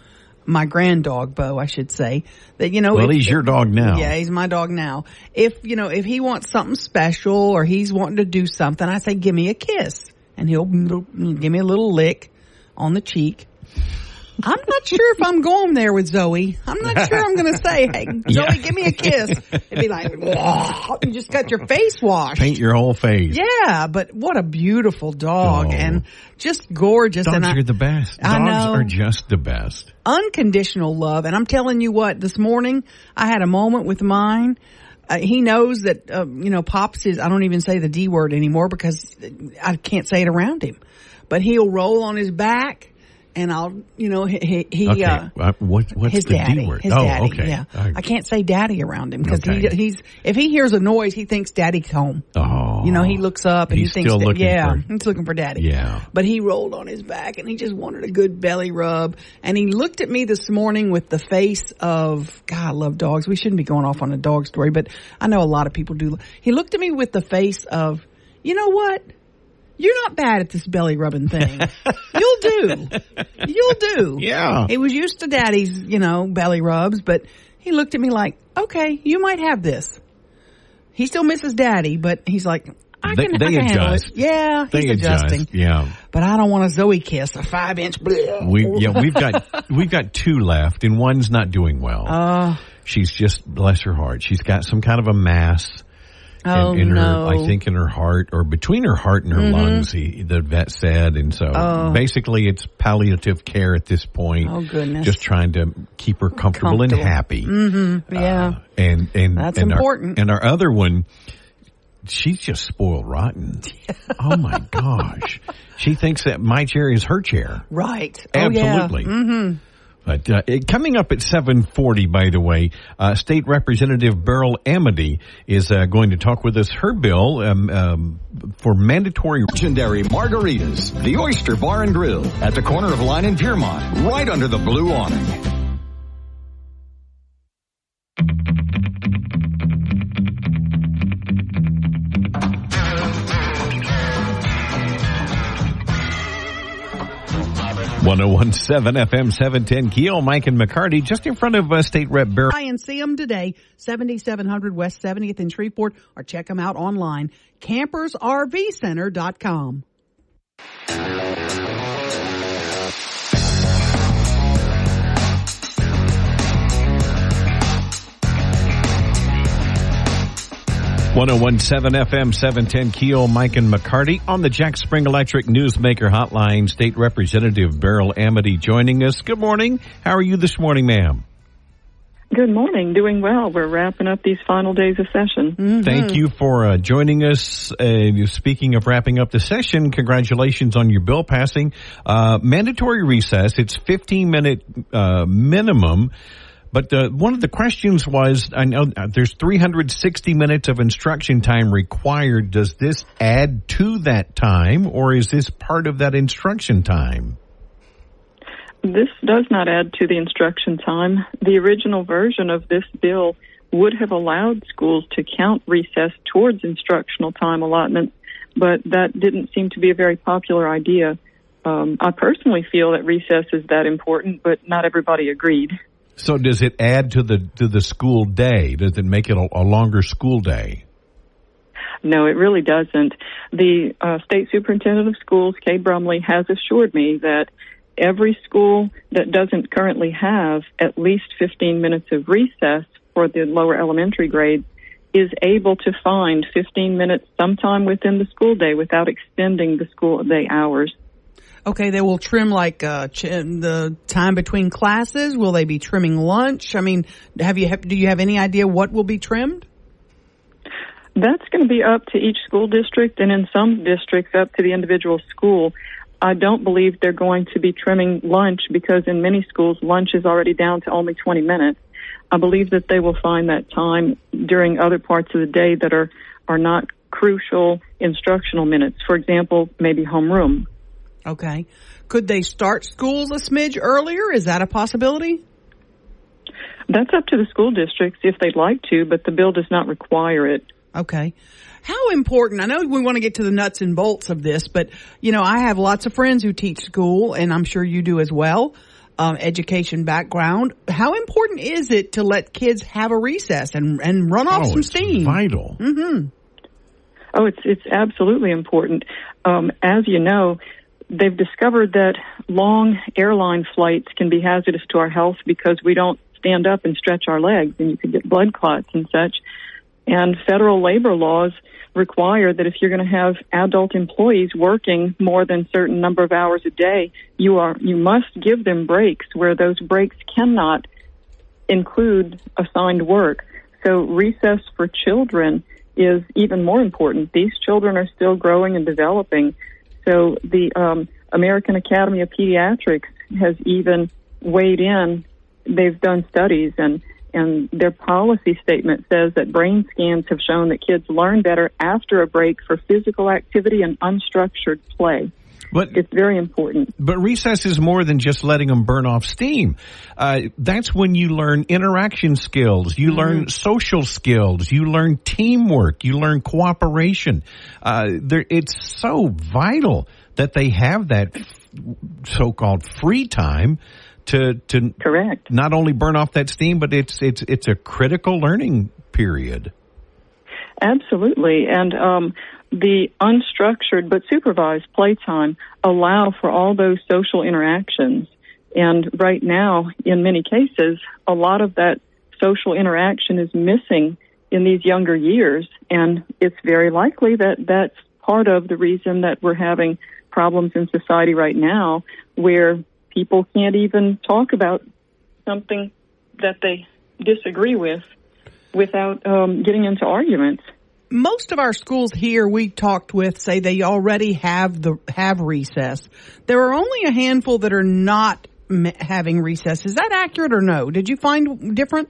my grand dog Bo, I should say. That you know, Well, if- he's your dog now. Yeah, he's my dog now. If you know, if he wants something special or he's wanting to do something, I say, "Give me a kiss," and he'll give me a little lick on the cheek. I'm not sure if I'm going there with Zoe. I'm not sure I'm going to say, "Hey, Zoe, Yeah. give me a kiss." It'd be like, "Whoa," you just got your face washed. Paint your whole face. Yeah, but what a beautiful dog and just gorgeous. Dogs and I, are the best. I Dogs know. are just the best. unconditional love. And I'm telling you what, this morning I had a moment with mine. Uh, he knows that, uh, you know, Pops is, I don't even say the D word anymore because I can't say it around him. But he'll roll on his back and I'll, you know, he, he, he okay. uh, Uh, what, what's his the daddy, D word? his oh, daddy, okay. yeah. I- I can't say daddy around him because he, he's, if he hears a noise, he thinks daddy's home. oh. You know, he looks up and he thinks, that, yeah, for- he's looking for daddy. Yeah. But he rolled on his back and he just wanted a good belly rub. And he looked at me this morning with the face of, God, I love dogs. We shouldn't be going off on a dog story, but I know a lot of people do. He looked at me with the face of, you know what? You're not bad at this belly rubbing thing. You'll do. You'll do. Yeah. He was used to daddy's, you know, belly rubs, but he looked at me like, okay, you might have this. He still misses daddy, but he's like, I They- can, they I can handle adjust. it. Yeah, They he's adjust. adjusting. Yeah. But I don't want a Zoe kiss, a five inch. We yeah we've got we've got two left and one's not doing well. Uh, She's just bless her heart. She's got some kind of a mass oh in, in no. her I think in her heart or between her heart and her Mhm. lungs. He, the vet said, and so Oh. basically it's palliative care at this point. Oh, goodness. Just trying to keep her comfortable, and happy. Mm-hmm. Yeah. And and That's and important. Our, and our other one, she's just spoiled rotten. oh my gosh, she thinks that my chair is her chair. right. Absolutely. Oh, yeah. Mm-hmm. But uh, coming up at 7:40, by the way, uh, State Representative Beryl Amedée is uh, going to talk with us. Her bill um, um, for mandatory Legendary Margaritas, the Oyster Bar and Grill, at the corner of Line and Pierremont, right under the blue awning. One zero one seven FM 710 Keel, Mike and McCarty, just in front of uh, State Rep Beryl. Try and see them today, 7700 West 70th in Shreveport, or check them out online, campersrvcenter.com. One zero one seven FM 710 Keel, Mike and McCarty on the Jack Spring Electric Newsmaker Hotline. State Representative Beryl Amedée joining us. Good morning. How are you this morning, ma'am? Good morning. Doing well. We're wrapping up these final days of session. Mm-hmm. Thank you for uh, joining us. Uh, speaking of wrapping up the session, congratulations on your bill passing. Uh, mandatory recess. It's 15 minute uh, minimum. But uh, one of the questions was, I know uh, there's 360 minutes of instruction time required. Does this add to that time, or is this part of that instruction time? This does not add to the instruction time. The original version of this bill would have allowed schools to count recess towards instructional time allotments, but that didn't seem to be a very popular idea. Um, I personally feel that recess is that important, but not everybody agreed. So does it add to the to the school day? Does it make it a, a longer school day? No, it really doesn't. The uh, state superintendent of schools, Cade Brumley, has assured me that every school that doesn't currently have at least 15 minutes of recess for the lower elementary grades is able to find 15 minutes sometime within the school day without extending the school day hours. Okay, they will trim like uh, ch- the time between classes. Will they be trimming lunch? I mean, have you do you have any idea what will be trimmed? That's going to be up to each school district, and in some districts, up to the individual school. I don't believe they're going to be trimming lunch because in many schools, lunch is already down to only 20 minutes. I believe that they will find that time during other parts of the day that are, are not crucial instructional minutes. For example, maybe homeroom. Okay. Could they start schools a smidge earlier? Is that a possibility? That's up to the school districts if they'd like to, but the bill does not require it. Okay. How important, I know we want to get to the nuts and bolts of this, but you know, I have lots of friends who teach school and I'm sure you do as well. Um, education background. How important is it to let kids have a recess and, and run off oh, some it's steam? Vital. Mm-hmm. Oh, it's, it's absolutely important. Um, as you know, they've discovered that long airline flights can be hazardous to our health because we don't stand up and stretch our legs and you can get blood clots and such. And federal labor laws require that if you're going to have adult employees working more than certain number of hours a day, you are you must give them breaks where those breaks cannot include assigned work. So recess for children is even more important. These children are still growing and developing. So the um, American Academy of Pediatrics has even weighed in. They've done studies and and their policy statement says that brain scans have shown that kids learn better after a break for physical activity and unstructured play. But it's very important. But recess is more than just letting them burn off steam. Uh, that's when you learn interaction skills, you mm-hmm. learn social skills, you learn teamwork, you learn cooperation. Uh, it's so vital that they have that so-called free time to to correct not only burn off that steam, but it's it's it's a critical learning period. Absolutely, and um, the unstructured but supervised playtime allow for all those social interactions. And right now, in many cases, a lot of that social interaction is missing in these younger years, and it's very likely that that's part of the reason that we're having problems in society right now where people can't even talk about something that they disagree with without um, getting into arguments. Most of our schools here we talked with say they already have the have recess. There are only a handful that are not having recess. Is that accurate or no? Did you find different?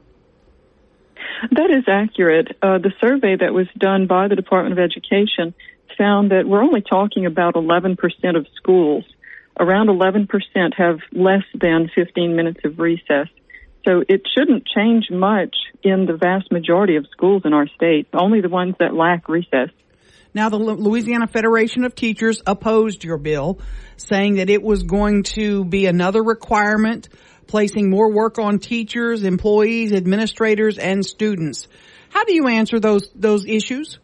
That is accurate. Uh, the survey that was done by the Department of Education found that we're only talking about 11% of schools around 11% have less than 15 minutes of recess. So it shouldn't change much in the vast majority of schools in our state, only the ones that lack recess. Now, the Louisiana Federation of Teachers opposed your bill, saying that it was going to be another requirement, placing more work on teachers, employees, administrators, and students. How do you answer those, those issues?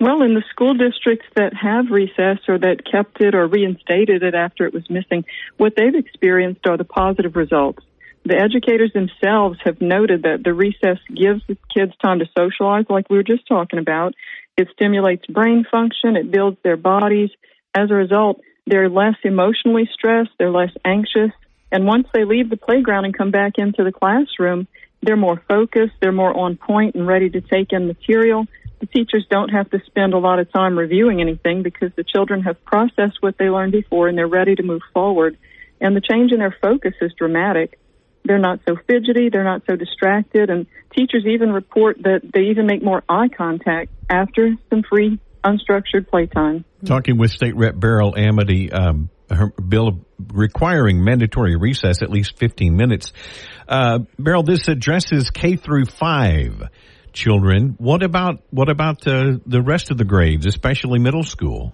Well, in the school districts that have recess or that kept it or reinstated it after it was missing, what they've experienced are the positive results. The educators themselves have noted that the recess gives the kids time to socialize, like we were just talking about. It stimulates brain function, it builds their bodies. As a result, they're less emotionally stressed, they're less anxious, And once they leave the playground and come back into the classroom, they're more focused, they're more on point and ready to take in material. The teachers don't have to spend a lot of time reviewing anything because the children have processed what they learned before and they're ready to move forward. And the change in their focus is dramatic. They're not so fidgety, they're not so distracted, and teachers even report that they even make more eye contact after some free unstructured playtime. Talking with State Rep Beryl Amedée, um, her bill requiring mandatory recess at least 15 minutes. Uh, Beryl, this addresses K through five children. What about what about uh, the rest of the grades, especially middle school?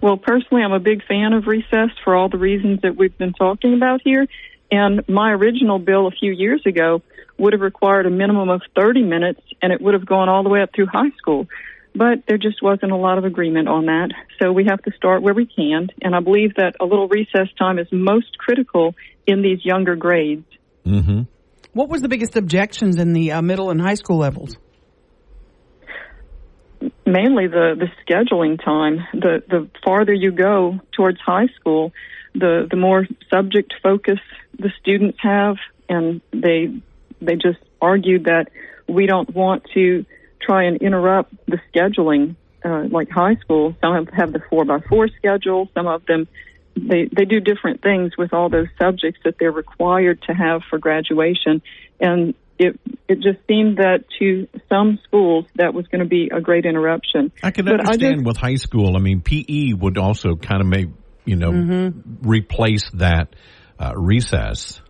Well, personally, I'm a big fan of recess for all the reasons that we've been talking about here. And my original bill a few years ago would have required a minimum of 30 minutes and it would have gone all the way up through high school. But there just wasn't a lot of agreement on that. So we have to start where we can. And I believe that a little recess time is most critical in these younger grades. Mm-hmm. What was the biggest objections in the uh, middle and high school levels? Mainly the, the scheduling time. The, the farther you go towards high school, the, the more subject focus the students have. And they, they just argued that we don't want to try and interrupt the scheduling, uh, like high school. Some have, have the four by four schedule. Some of them, they, they do different things with all those subjects that they're required to have for graduation. And it, it just seemed that to some schools that was going to be a great interruption. I can But understand just- with high school. I mean, PE would also kind of make you know Mm-hmm. replace that uh, recess.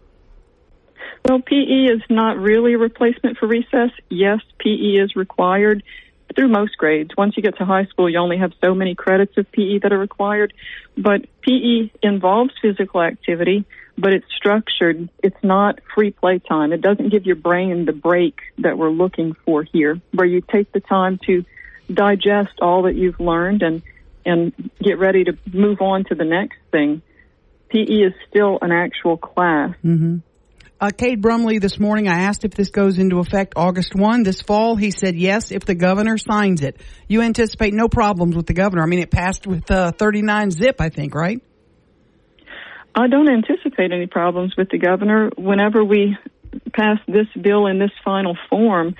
Well, PE is not really a replacement for recess. Yes, PE is required through most grades. Once you get to high school, you only have so many credits of PE that are required. But PE involves physical activity, but it's structured. It's not free play time. It doesn't give your brain the break that we're looking for here, where you take the time to digest all that you've learned and and get ready to move on to the next thing. PE is still an actual class. Mm-hmm. Uh, Cade Brumley this morning, I asked if this goes into effect August 1 this fall. He said yes if the governor signs it. You anticipate no problems with the governor. I mean, it passed with uh, 39 zip, I think, right? I don't anticipate any problems with the governor. Whenever we passed this bill in this final form,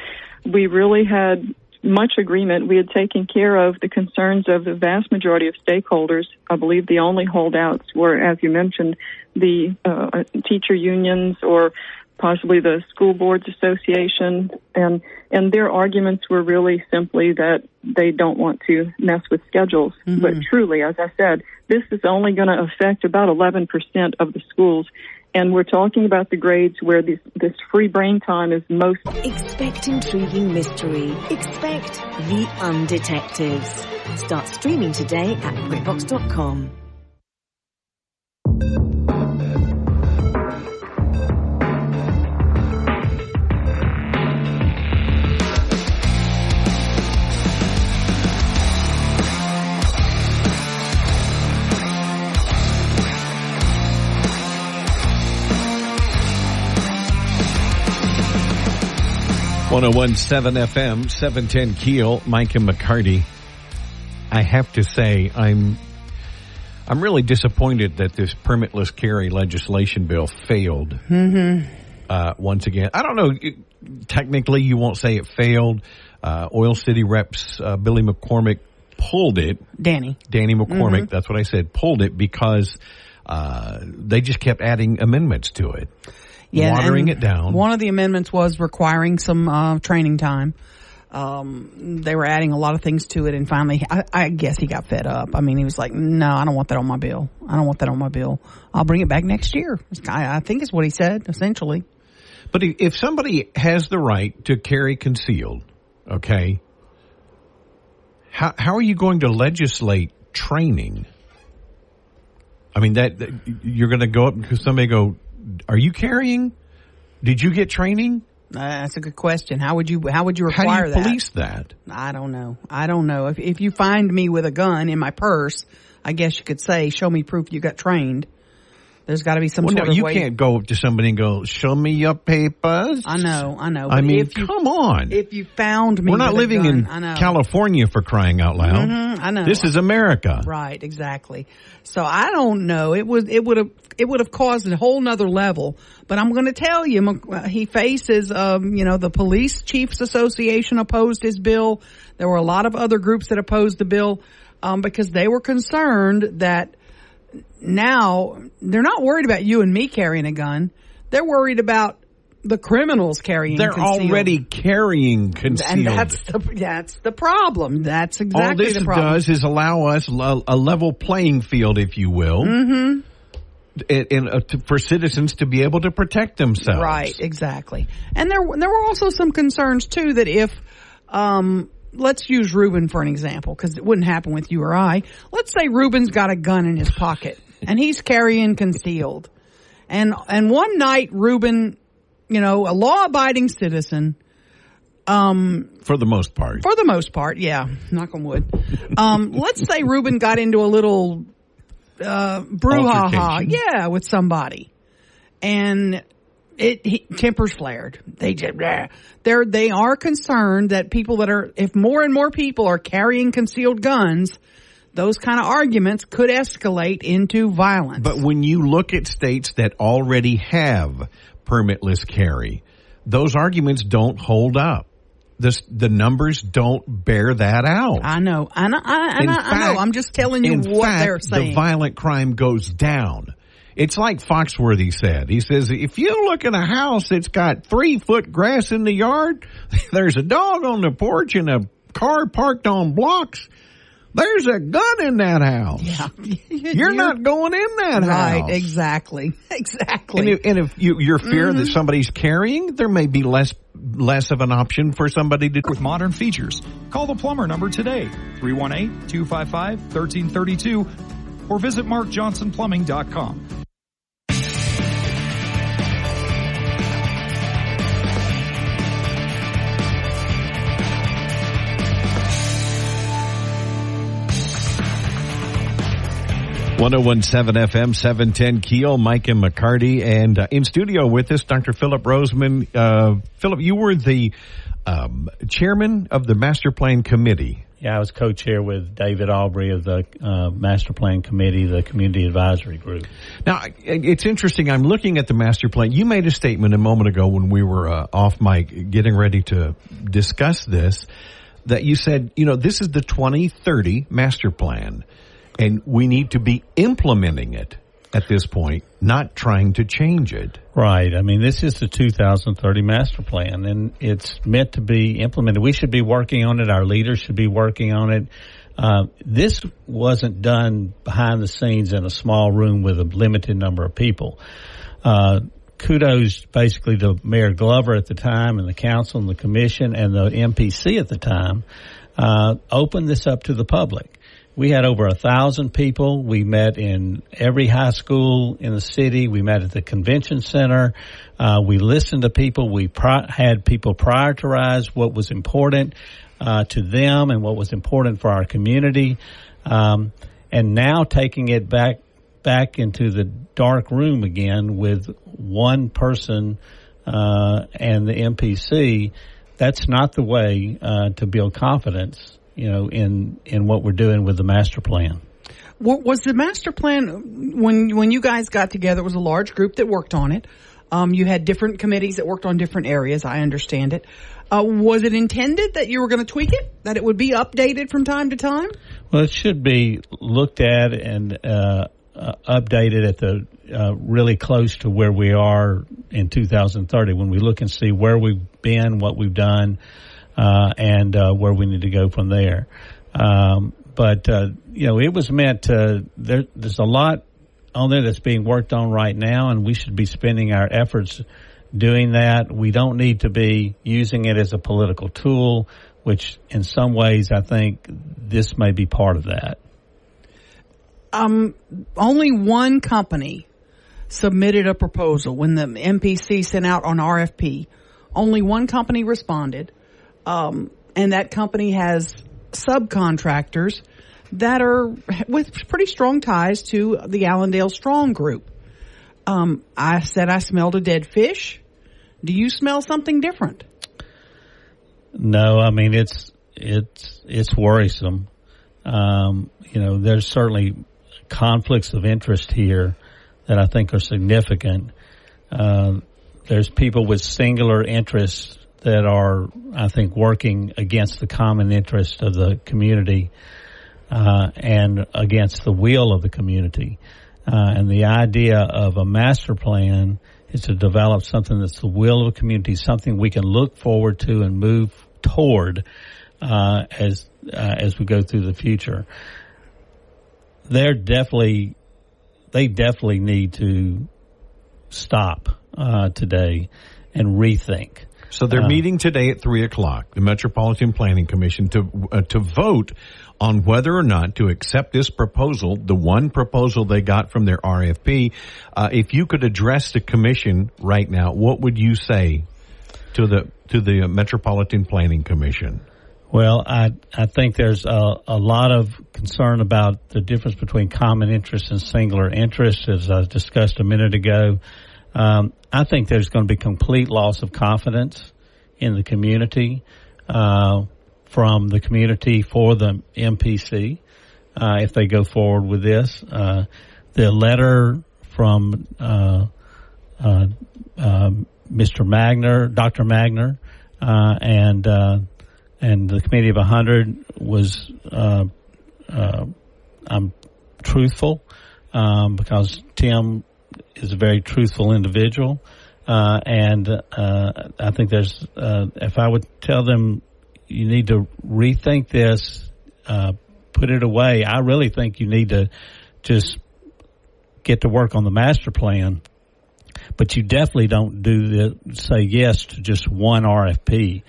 we really had much agreement. We had taken care of the concerns of the vast majority of stakeholders. I believe the only holdouts were, as you mentioned, the uh, teacher unions or possibly the school boards association and and their arguments were really simply that they don't want to mess with schedules but truly as i said this is only going to affect about 11% of the schools and we're talking about the grades where this this free brain time is most Expect intriguing mystery. Expect the undetectives. Start streaming today at BritBox.com. One zero one seven FM seven ten Keel. Mike and McCarty. I have to say, I'm I'm really disappointed that this permitless carry legislation bill failed. Mm-hmm. uh, once again. I don't know. it- Technically, you won't say it failed. Uh, Oil City reps uh, Billy McCormick pulled it. Danny. Danny McCormick. Mhm. That's what I said. Pulled it because uh, they just kept adding amendments to it, watering and it down. One of the amendments was requiring some uh, training time. Um, they were adding a lot of things to it, and finally, I, I guess he got fed up. I mean, he was like, "No, I don't want that on my bill. I don't want that on my bill. I'll bring it back next year." I, I think is what he said, essentially. But if somebody has the right to carry concealed, okay, how how are you going to legislate training? I mean that, that you're going to go up because somebody go, "Are you carrying? Did you get training?" Uh, that's a good question. How would you How would you How do require you that? police that? I don't know. I don't know. If if you find me with a gun in my purse, I guess you could say, "Show me proof you got trained." There's got to be some Well, sort no, of you way. can't go up to somebody and go, "Show me your papers." I know, I know. I mean, if you, come on. If you found me, We're not living gun, in California for crying out loud. Mhm, I know. This is America. Right, exactly. So I don't know. It was. It would have. It would have caused a whole nother level. But I'm going to tell you, he faces, um, you know, the Police Chiefs Association opposed his bill. There were a lot of other groups that opposed the bill um, because they were concerned that now they're not worried about you and me carrying a gun. They're worried about the criminals carrying. They're concealed. already carrying concealed. and that's the that's the problem. That's exactly All this the problem. does is allow us a, level playing field, if you will, hmm and, uh, to, for citizens to be able to protect themselves. Right, exactly. And there there were also some concerns too that if um let's use Ruben for an example because it wouldn't happen with you or I. Let's say Ruben's got a gun in his pocket and he's carrying concealed. And and one night Ruben, you know, a law abiding citizen um For the most part. for the most part, yeah, knock on wood. Um let's say Ruben got into a little uh brouhaha, yeah, with somebody. And it he, tempers flared. They just they're they are concerned that people that are if more and more people are carrying concealed guns, those kind of arguments could escalate into violence. But when you look at states that already have permitless carry, those arguments don't hold up. The, the numbers don't bear that out. I know. I know. I, In I, I know. I'm just telling you what fact, they're saying. The violent crime goes down. It's like Foxworthy said. He says, if you look at a house that's got three foot grass in the yard, there's a dog on the porch and a car parked on blocks, there's a gun in that house. Yeah. You're not going in that right. house. Right, exactly. Exactly. And if, and if you, your fear that mm-hmm. somebody's carrying, there may be less less of an option for somebody to with modern features. Call the plumber number today, 318-255-1332 or visit markjohnsonplumbing.com. One zero one seven FM seven ten Keel, Mike and McCarty, and uh, in studio with us, Dr. Phillip Rozeman. Uh, Philip, you were the um, chairman of the master plan committee. Yeah, I was co-chair with David Aubrey of the uh, Master Plan Committee, the Community Advisory Group. Now, it's interesting. I'm looking at the master plan. You made a statement a moment ago when we were uh, off mic getting ready to discuss this that you said, you know, this is the 2030 master plan and we need to be implementing it at this point, not trying to change it. Right. I mean, this is the 2030 master plan and it's meant to be implemented. We should be working on it. Our leaders should be working on it. Uh, this wasn't done behind the scenes in a small room with a limited number of people. Uh, kudos basically to Mayor Glover at the time and the council and the commission and the MPC at the time, uh, opened this up to the public. We had over a thousand people. We met in every high school in the city. We met at the convention center. Uh, we listened to people. We pri- had people prioritize what was important uh, to them and what was important for our community. Um, and now taking it back back into the dark room again with one person uh, and the MPC. That's not the way uh, to build confidence you know, in in what we're doing with the master plan. Wa- Was the master plan when when you guys got together? It was a large group that worked on it. Um, you had different committees that worked on different areas. I understand it. Uh, was it intended that you were going to tweak it? That it would be updated from time to time? Well, it should be looked at and uh, uh, updated at the uh, really close to where we are in 2030 when we look and see where we've been, what we've done, and uh, where we need to go from there. Um, but uh, you know, it was meant to. There, there's a lot on there that's being worked on right now, and we should be spending our efforts doing that. We don't need to be using it as a political tool, which in some ways I think this may be part of that. Um, only one company submitted a proposal when the MPC sent out on RFP. Only one company responded. Um, and that company has subcontractors that are with pretty strong ties to the Allendale Strong Group. Um, I said I smelled a dead fish. Do you smell something different? No, I mean it's it's it's worrisome. Um, you know, there's certainly conflicts of interest here that I think are significant. Uh, there's people with singular interests that are, I think, working against the common interest of the community uh, and against the will of the community. Uh, and the idea of a master plan is to develop something that's the will of the community, something we can look forward to and move toward uh, as uh, as we go through the future. They're definitely they definitely need to stop uh, today and rethink. So they're Uh, meeting today at three o'clock, the Metropolitan Planning Commission, to uh, to vote on whether or not to accept this proposal, the one proposal they got from their RFP. Uh, if you could address the commission right now, what would you say to the to the Metropolitan Planning Commission? Well, I I think there's a, a lot of concern about the difference between common interest and singular interest, as I discussed a minute ago. Um, I think there's going to be complete loss of confidence in the community uh, from the community for the MPC uh, if they go forward with this. Uh, the letter from uh, uh, um, Mr. Magner, Dr. Magner, uh, and uh, and the committee of 100 was uh, uh, I'm truthful um, because Tim is a very truthful individual, uh, and uh, I think there's uh, if I would tell them you need to rethink this, uh, put it away. I really think you need to just get to work on the master plan but you definitely don't do the say yes to just one RFP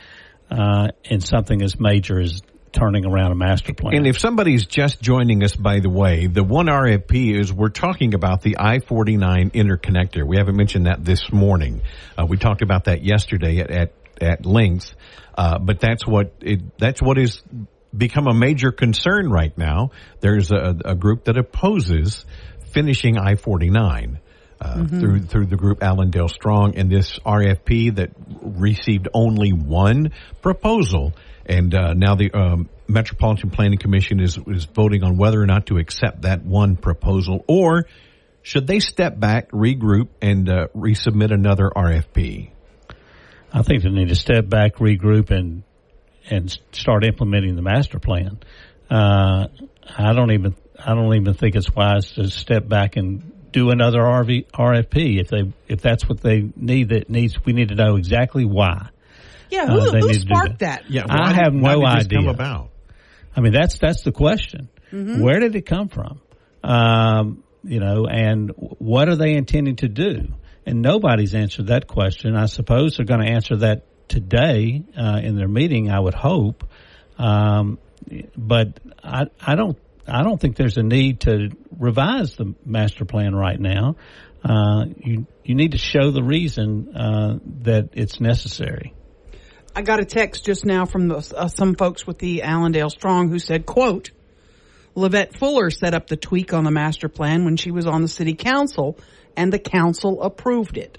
uh, in something as major as turning around a master plan. And if somebody's just joining us, by the way, the one RFP is we're talking about the I-49 interconnector. We haven't mentioned that this morning. Uh, we talked about that yesterday at, at, at length. Uh, but that's what it, that's what is become a major concern right now. There's a, a group that opposes finishing I-49. Uh, Mhm. through through the group Allendale Strong and this RFP that received only one proposal, and uh, now the um, Metropolitan Planning Commission is is voting on whether or not to accept that one proposal, or should they step back, regroup, and uh, resubmit another RFP? I think they need to step back, regroup, and and start implementing the master plan. Uh, I don't even I don't even think it's wise to step back and do another RV, RFP if they if that's what they need. That needs we need to know exactly why. Yeah, Uh, who, they who need to do sparked that. that? Yeah, I have why no did this idea. come about? I mean, that's that's the question. Mhm. Where did it come from? Um, you know, and what are they intending to do? And nobody's answered that question. I suppose they're going to answer that today uh, in their meeting. I would hope, um, but I, I don't. I don't think there's a need to revise the master plan right now. Uh, you you need to show the reason uh, that it's necessary. I got a text just now from the, uh, some folks with the Allendale Strong who said, quote, LeVette Fuller set up the tweak on the master plan when she was on the city council and the council approved it.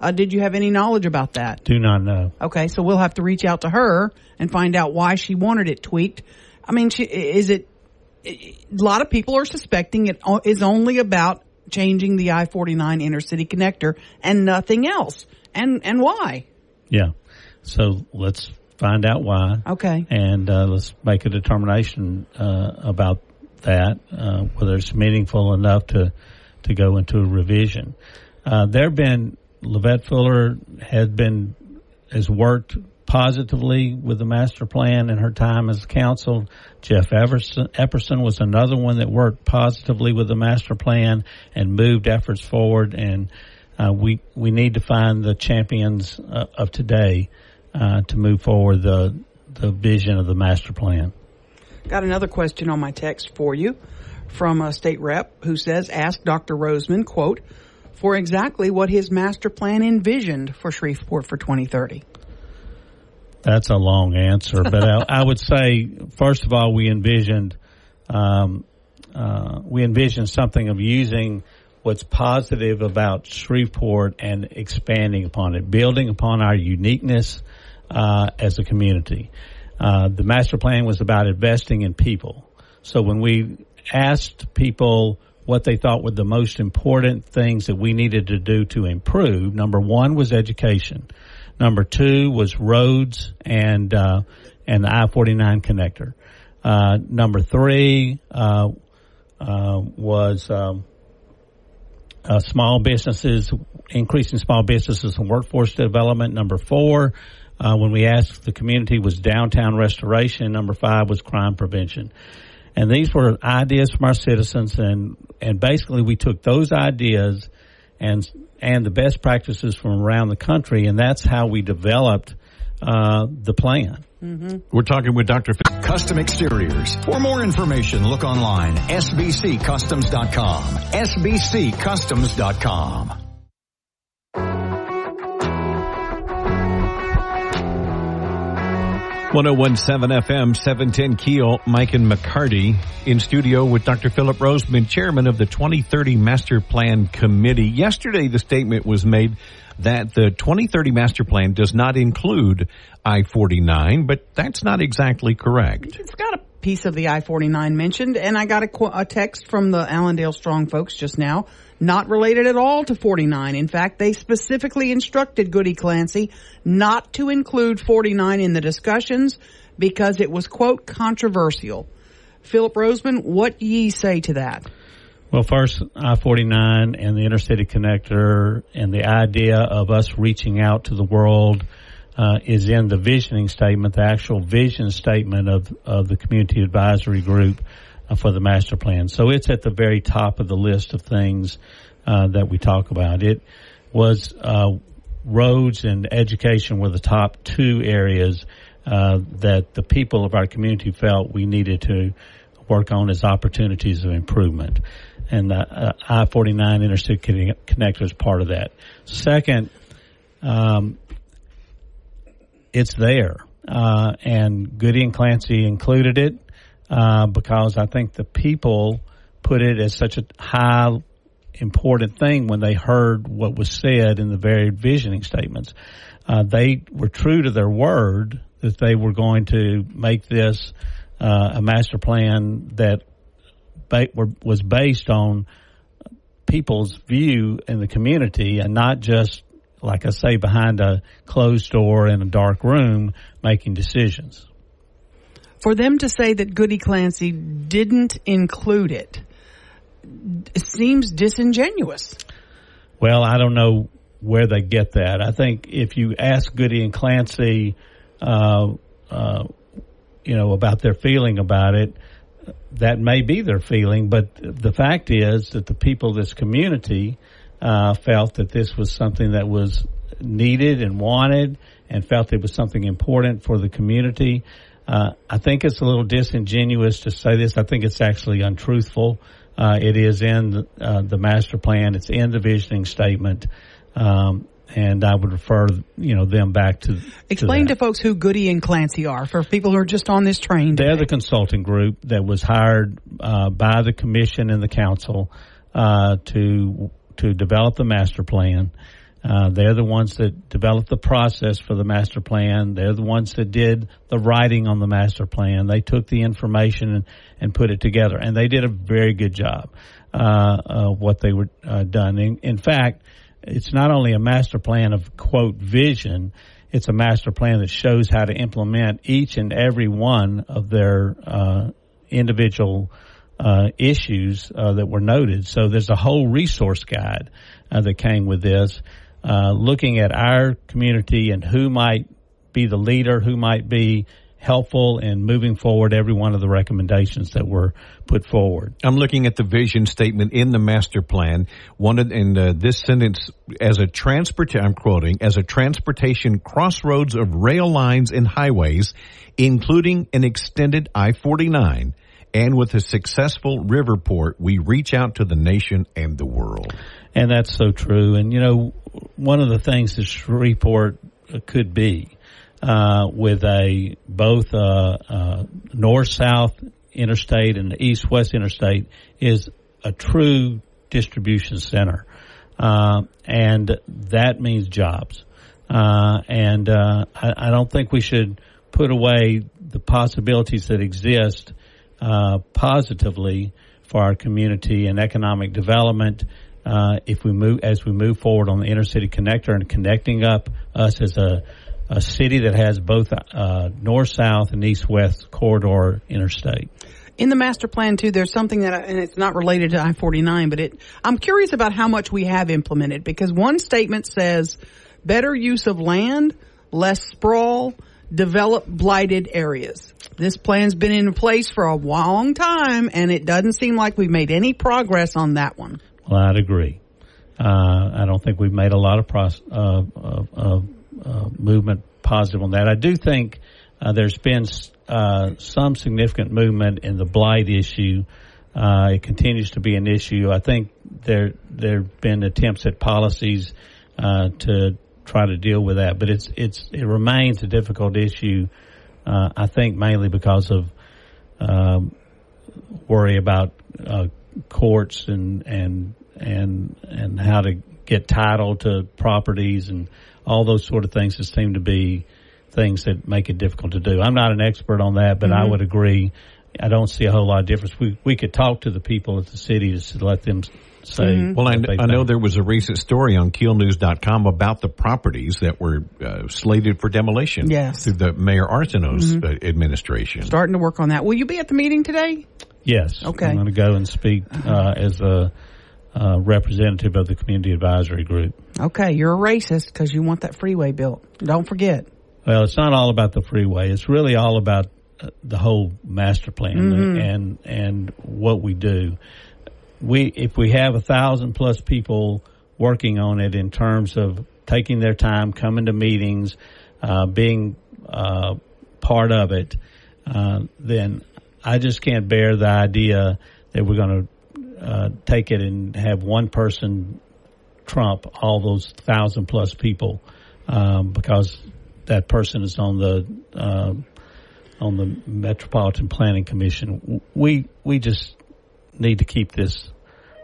Uh, did you have any knowledge about that? Do not know. Okay, so we'll have to reach out to her and find out why she wanted it tweaked. I mean, she, is it, a lot of people are suspecting it is only about changing the I-49 intercity connector and nothing else. And, and why? Yeah. So let's find out why. Okay. And uh, let's make a determination uh, about that, uh, whether it's meaningful enough to to go into a revision. Uh, there have been LeVette Fuller has been has worked positively with the master plan in her time as council. Jeff Everson, Epperson was another one that worked positively with the master plan and moved efforts forward. And uh, we we need to find the champions uh, of today uh, to move forward the the vision of the master plan. Got another question on my text for you from a state rep who says, ask Dr. Rozeman, quote, for exactly what his master plan envisioned for Shreveport for 2030. That's a long answer, but I, I would say first of all we envisioned um, uh, we envisioned something of using what's positive about Shreveport and expanding upon it, building upon our uniqueness uh, as a community. Uh, the master plan was about investing in people. So when we asked people what they thought were the most important things that we needed to do to improve. Number one was education. Number two was roads and uh, and the I forty nine connector. Uh, number three uh, uh was um, uh, small businesses, increasing small businesses and workforce development. Number four, uh, when we asked the community, was downtown restoration. Number five was crime prevention. And these were ideas from our citizens, and and basically we took those ideas and and the best practices from around the country, and that's how we developed uh, the plan. Mm-hmm. We're talking with Dr. Custom Exteriors. For more information, look online, sbccustoms.com. sbccustoms.com. 1017 FM, 710 Keel, Mike and McCarty in studio with Dr. Phillip Rozeman, chairman of the 2030 Master Plan Committee. Yesterday, the statement was made that the 2030 Master Plan does not include I-49, but that's not exactly correct. It's got a piece of the I-49 mentioned, and I got a, a text from the Allendale Strong folks just now not related at all to 49. In fact, they specifically instructed Goody Clancy not to include 49 in the discussions because it was, quote, controversial. Phillip Rozeman, what ye say to that? Well, first, I 49 and the Intercity Connector and the idea of us reaching out to the world uh, is in the visioning statement, the actual vision statement of, of the Community Advisory Group for the master plan. So it's at the very top of the list of things uh, that we talk about. It was uh, roads and education were the top two areas uh, that the people of our community felt we needed to work on as opportunities of improvement. And the uh, I-49 Intercity Connector is part of that. Second, um, it's there. Uh, and Goody and Clancy included it uh, because I think the people put it as such a high important thing when they heard what was said in the varied visioning statements. Uh, they were true to their word that they were going to make this uh, a master plan that ba- were, was based on people's view in the community and not just, like I say, behind a closed door in a dark room making decisions for them to say that Goody Clancy didn't include it, seems disingenuous. Well, I don't know where they get that. I think if you ask Goody and Clancy, uh, uh, you know, about their feeling about it, that may be their feeling, but the fact is that the people of this community uh, felt that this was something that was needed and wanted and felt it was something important for the community. Uh, I think it's a little disingenuous to say this. I think it's actually untruthful. Uh, it is in the, uh, the, master plan. It's in the visioning statement. Um, and I would refer, you know, them back to. Explain to, to, folks who Goody and Clancy are for people who are just on this train. They're the consulting group that was hired uh, by the commission and the council uh, to to develop the master plan. Uh, they're the ones that developed the process for the master plan. They're the ones that did the writing on the master plan. They took the information and, and put it together, and they did a very good job. Uh, uh, what they were uh, done. In, in, fact, it's not only a master plan of quote vision. It's a master plan that shows how to implement each and every one of their uh, individual uh, issues that were noted. So there's a whole resource guide that came with this uh, looking at our community and who might be the leader, who might be helpful in moving forward every one of the recommendations that were put forward. I'm looking at the vision statement in the master plan. One in uh, this sentence, as a transport, I'm quoting, as a transportation crossroads of rail lines and highways, including an extended I-49, and with a successful river port, we reach out to the nation and the world. And that's so true. And you know, one of the things that Shreveport could be uh, with a both a, a north-south interstate and east-west interstate is a true distribution center, uh, and that means jobs. Uh, and uh, I, I, don't think we should put away the possibilities that exist uh, positively for our community and economic development. Uh, if we move as we move forward on the intercity connector and connecting up us as a, a city that has both uh, north south and east west corridor interstate. In the master plan too, there's something that, I, and it's not related to I-49, but it, I'm curious about how much we have implemented because one statement says better use of land, less sprawl, develop blighted areas. This plan's been in place for a long time and it doesn't seem like we've made any progress on that one. Well, I'd agree. Uh, I don't think we've made a lot of pros- uh, uh, uh movement positive on that. I do think uh, there's been uh, some significant movement in the blight issue. it continues to be an issue. I think there there have been attempts at policies to try to deal with that, but it's it's it remains a difficult issue. I think mainly because of um, worry about courts and and and and how to get title to properties and all those sort of things that seem to be things that make it difficult to do. I'm not an expert on that, but mm-hmm. I would agree. I don't see a whole lot of difference. We we could talk to the people at the city to let them say. Mm-hmm. Well, I, I know there was a recent story on KeelNews.com about the properties that were uh, slated for demolition. Yes. through the Mayor Arceneaux's mm-hmm. uh, administration. Starting to work on that. Will you be at the meeting today? Yes. Okay. I'm going to go and speak uh, as a uh, representative of the community advisory group. Okay, you're a racist because you want that freeway built. Don't forget. Well, it's not all about the freeway. It's really all about uh, the whole master plan mm-hmm. and and what we do. We if we have a thousand plus people working on it in terms of taking their time, coming to meetings, uh, being uh, part of it, uh, then I just can't bear the idea that we're going to uh, take it and have one person trump all those thousand plus people um, because that person is on the uh, on the Metropolitan Planning Commission. We we just need to keep this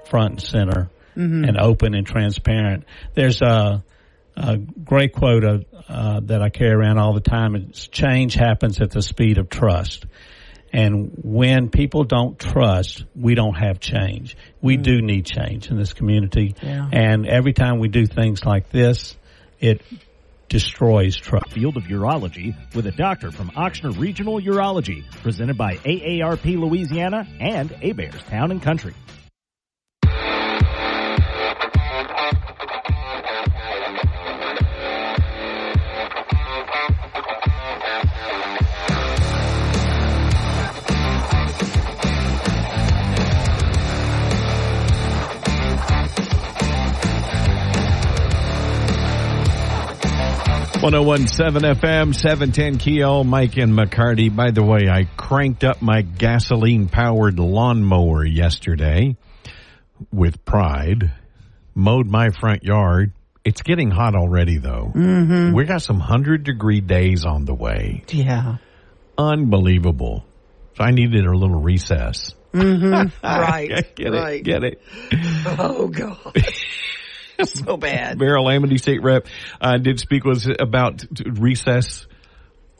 front and center mm-hmm. and open and transparent. There's a, a great quote of, uh, that I carry around all the time. It's change happens at the speed of trust. And when people don't trust, we don't have change. We mm. do need change in this community. Yeah. And every time we do things like this, it destroys trust. Field of Urology with a doctor from Ochsner Regional Urology, presented by AARP Louisiana and Heberts Town and Country. 1017 FM, 710 Keel, Mike and McCarty. By the way, I cranked up my gasoline powered lawnmower yesterday with pride, mowed my front yard. It's getting hot already though. Mm-hmm. We got some hundred degree days on the way. Yeah. Unbelievable. So I needed a little recess. Mm-hmm. Right. get right. it. Get it. Oh God. so bad. Beryl Amedée State Rep uh, did speak was about recess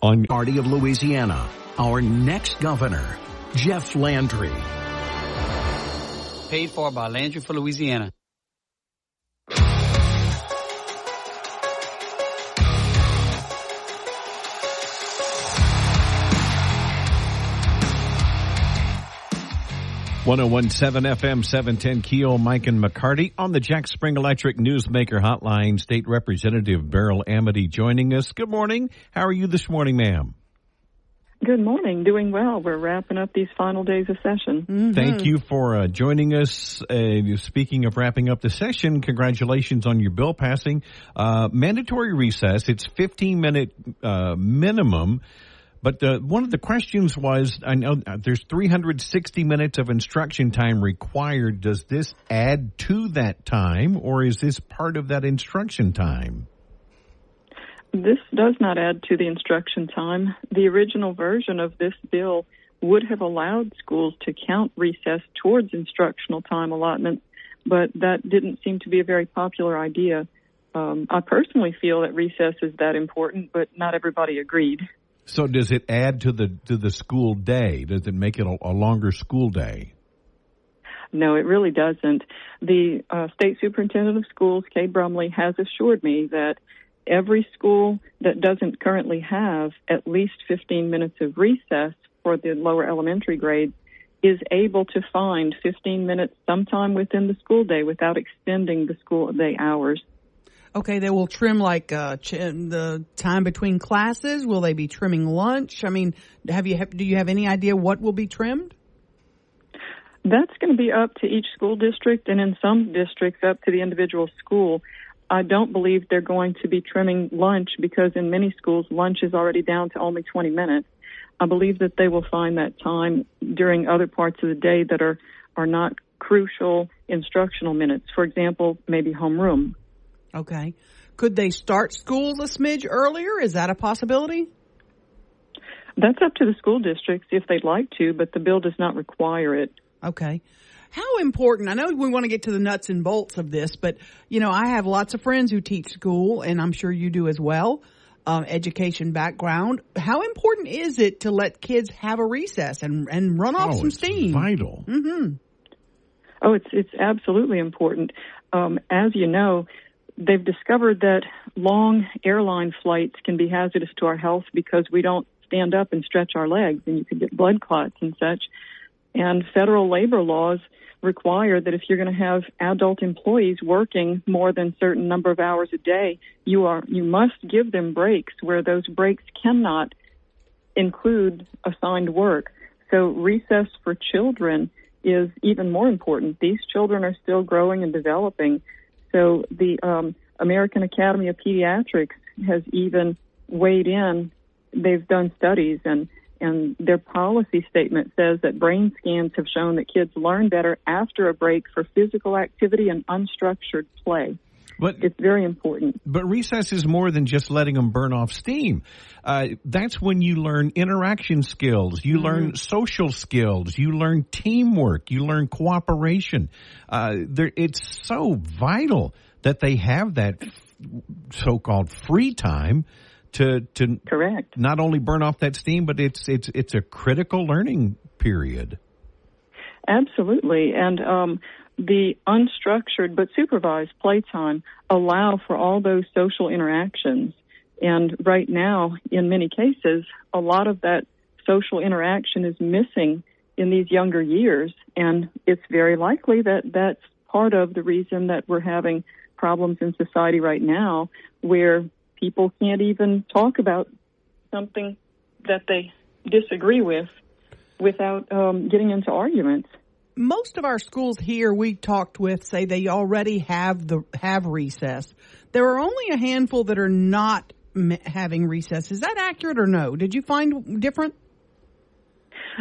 on Party of Louisiana. Our next governor, Jeff Landry. Paid for by Landry for Louisiana. 1017 FM 710 Keel, Mike and McCarty on the Jack Spring Electric Newsmaker Hotline. State Representative Beryl Amedée joining us. Good morning. How are you this morning, ma'am? Good morning. Doing well. We're wrapping up these final days of session. Mm-hmm. Thank you for uh, joining us. Uh, speaking of wrapping up the session, congratulations on your bill passing. Uh, mandatory recess. It's 15 minute uh, minimum. But the, one of the questions was, I know uh, there's 360 minutes of instruction time required. Does this add to that time, or is this part of that instruction time? This does not add to the instruction time. The original version of this bill would have allowed schools to count recess towards instructional time allotment, but that didn't seem to be a very popular idea. Um, I personally feel that recess is that important, but not everybody agreed. So does it add to the to the school day? Does it make it a, a longer school day? No, it really doesn't. The uh, state superintendent of schools, Cade Brumley, has assured me that every school that doesn't currently have at least 15 minutes of recess for the lower elementary grades is able to find 15 minutes sometime within the school day without extending the school day hours. Okay, they will trim like uh, ch- the time between classes. Will they be trimming lunch? I mean, have you do you have any idea what will be trimmed? That's going to be up to each school district, and in some districts, up to the individual school. I don't believe they're going to be trimming lunch because in many schools, lunch is already down to only 20 minutes. I believe that they will find that time during other parts of the day that are, are not crucial instructional minutes. For example, maybe homeroom. Okay. Could they start school a smidge earlier? Is that a possibility? That's up to the school districts if they'd like to, but the bill does not require it. Okay. How important, I know we want to get to the nuts and bolts of this, but you know, I have lots of friends who teach school and I'm sure you do as well. Um, education background. How important is it to let kids have a recess and and run off oh, some steam? Vital. Mm-hmm. Oh, it's it's absolutely important. Um, as you know, they've discovered that long airline flights can be hazardous to our health because we don't stand up and stretch our legs, and you could get blood clots and such. And federal labor laws require that if you're going to have adult employees working more than certain number of hours a day, you are you must give them breaks where those breaks cannot include assigned work. So recess for children is even more important. These children are still growing and developing. So the um, American Academy of Pediatrics has even weighed in. They've done studies and and their policy statement says that brain scans have shown that kids learn better after a break for physical activity and unstructured play. But it's very important. But recess is more than just letting them burn off steam. Uh, that's when you learn interaction skills, you mm-hmm. learn social skills, you learn teamwork, you learn cooperation. Uh, it's so vital that they have that so-called free time to to correct not only burn off that steam, but it's it's it's a critical learning period. Absolutely, and um, the unstructured but supervised playtime allow for all those social interactions. And right now, in many cases, a lot of that social interaction is missing in these younger years, and it's very likely that that's part of the reason that we're having problems in society right now where people can't even talk about something that they disagree with without um, getting into arguments. Most of our schools here we talked with say they already have the have recess. There are only a handful that are not having recess. Is that accurate or no? Did you find different?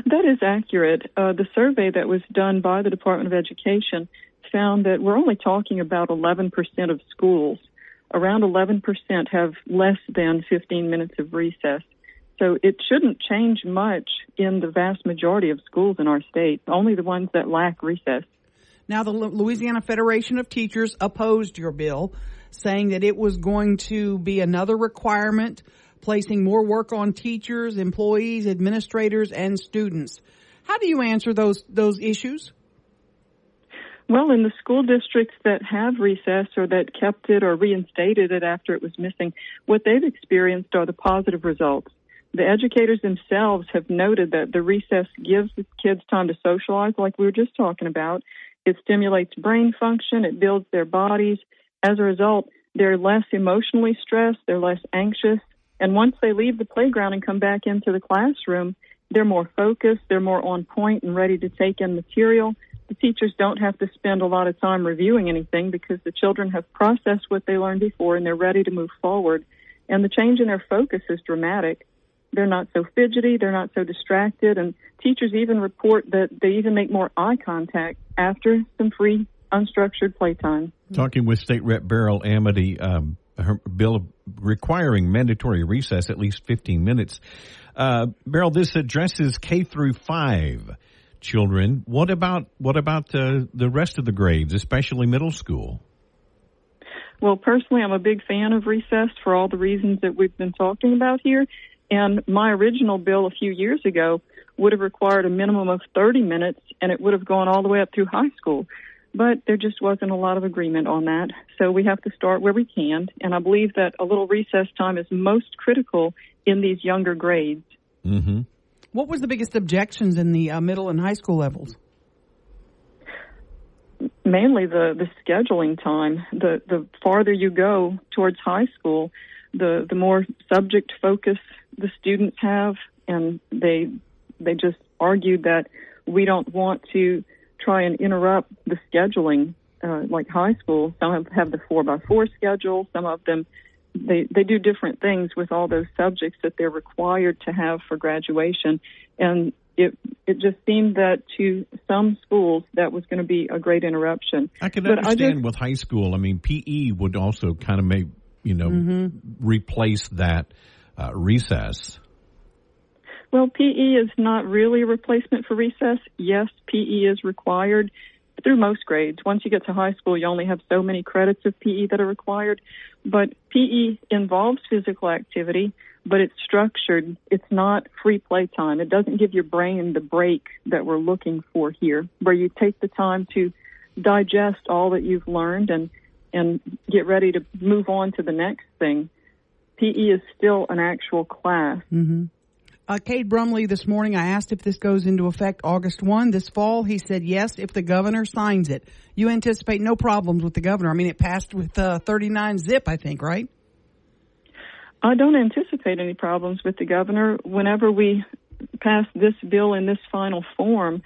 That is accurate. Uh, the survey that was done by the Department of Education found that we're only talking about 11% of schools around 11% have less than 15 minutes of recess. So it shouldn't change much in the vast majority of schools in our state, only the ones that lack recess. Now, the Louisiana Federation of Teachers opposed your bill, saying that it was going to be another requirement, placing more work on teachers, employees, administrators, and students. How do you answer those those issues? Well, in the school districts that have recess or that kept it or reinstated it after it was missing, what they've experienced are the positive results. The educators themselves have noted that the recess gives the kids time to socialize, like we were just talking about. It stimulates brain function, it builds their bodies. As a result, they're less emotionally stressed, they're less anxious, and once they leave the playground and come back into the classroom, they're more focused, they're more on point and ready to take in material the teachers don't have to spend a lot of time reviewing anything because the children have processed what they learned before and they're ready to move forward. And the change in their focus is dramatic. They're not so fidgety, they're not so distracted, and teachers even report that they even make more eye contact after some free unstructured playtime. Talking with State Rep Beryl Amedée, um, her bill requiring mandatory recess at least 15 minutes. Uh, Beryl, this addresses K through 5 children. What about what about uh, the rest of the grades, especially middle school? Well, personally, I'm a big fan of recess for all the reasons that we've been talking about here. And my original bill a few years ago would have required a minimum of 30 minutes and it would have gone all the way up through high school. But there just wasn't a lot of agreement on that. So we have to start where we can. And I believe that a little recess time is most critical in these younger grades. Mm-hmm. What was the biggest objections in the uh, middle and high school levels? Mainly the, the scheduling time. The, the farther you go towards high school, the, the more subject focus the students have. And they, they just argued that we don't want to try and interrupt the scheduling uh, like high school. Some have, have the four by four schedule. Some of them they they do different things with all those subjects that they're required to have for graduation, and it it just seemed that to some schools that was going to be a great interruption. I can But understand just- with high school. I mean, PE would also kind of make you know Mhm. replace that uh, recess. Well, PE is not really a replacement for recess. Yes, PE is required through most grades. Once you get to high school, you only have so many credits of PE that are required. But PE involves physical activity, but it's structured. It's not free play time. It doesn't give your brain the break that we're looking for here, where you take the time to digest all that you've learned and and get ready to move on to the next thing. PE is still an actual class. Mm-hmm. Uh, Cade Brumley this morning, I asked if this goes into effect August 1 this fall. He said yes if the governor signs it. You anticipate no problems with the governor. I mean, it passed with uh, 39 zip, I think, right? I don't anticipate any problems with the governor. Whenever we passed this bill in this final form,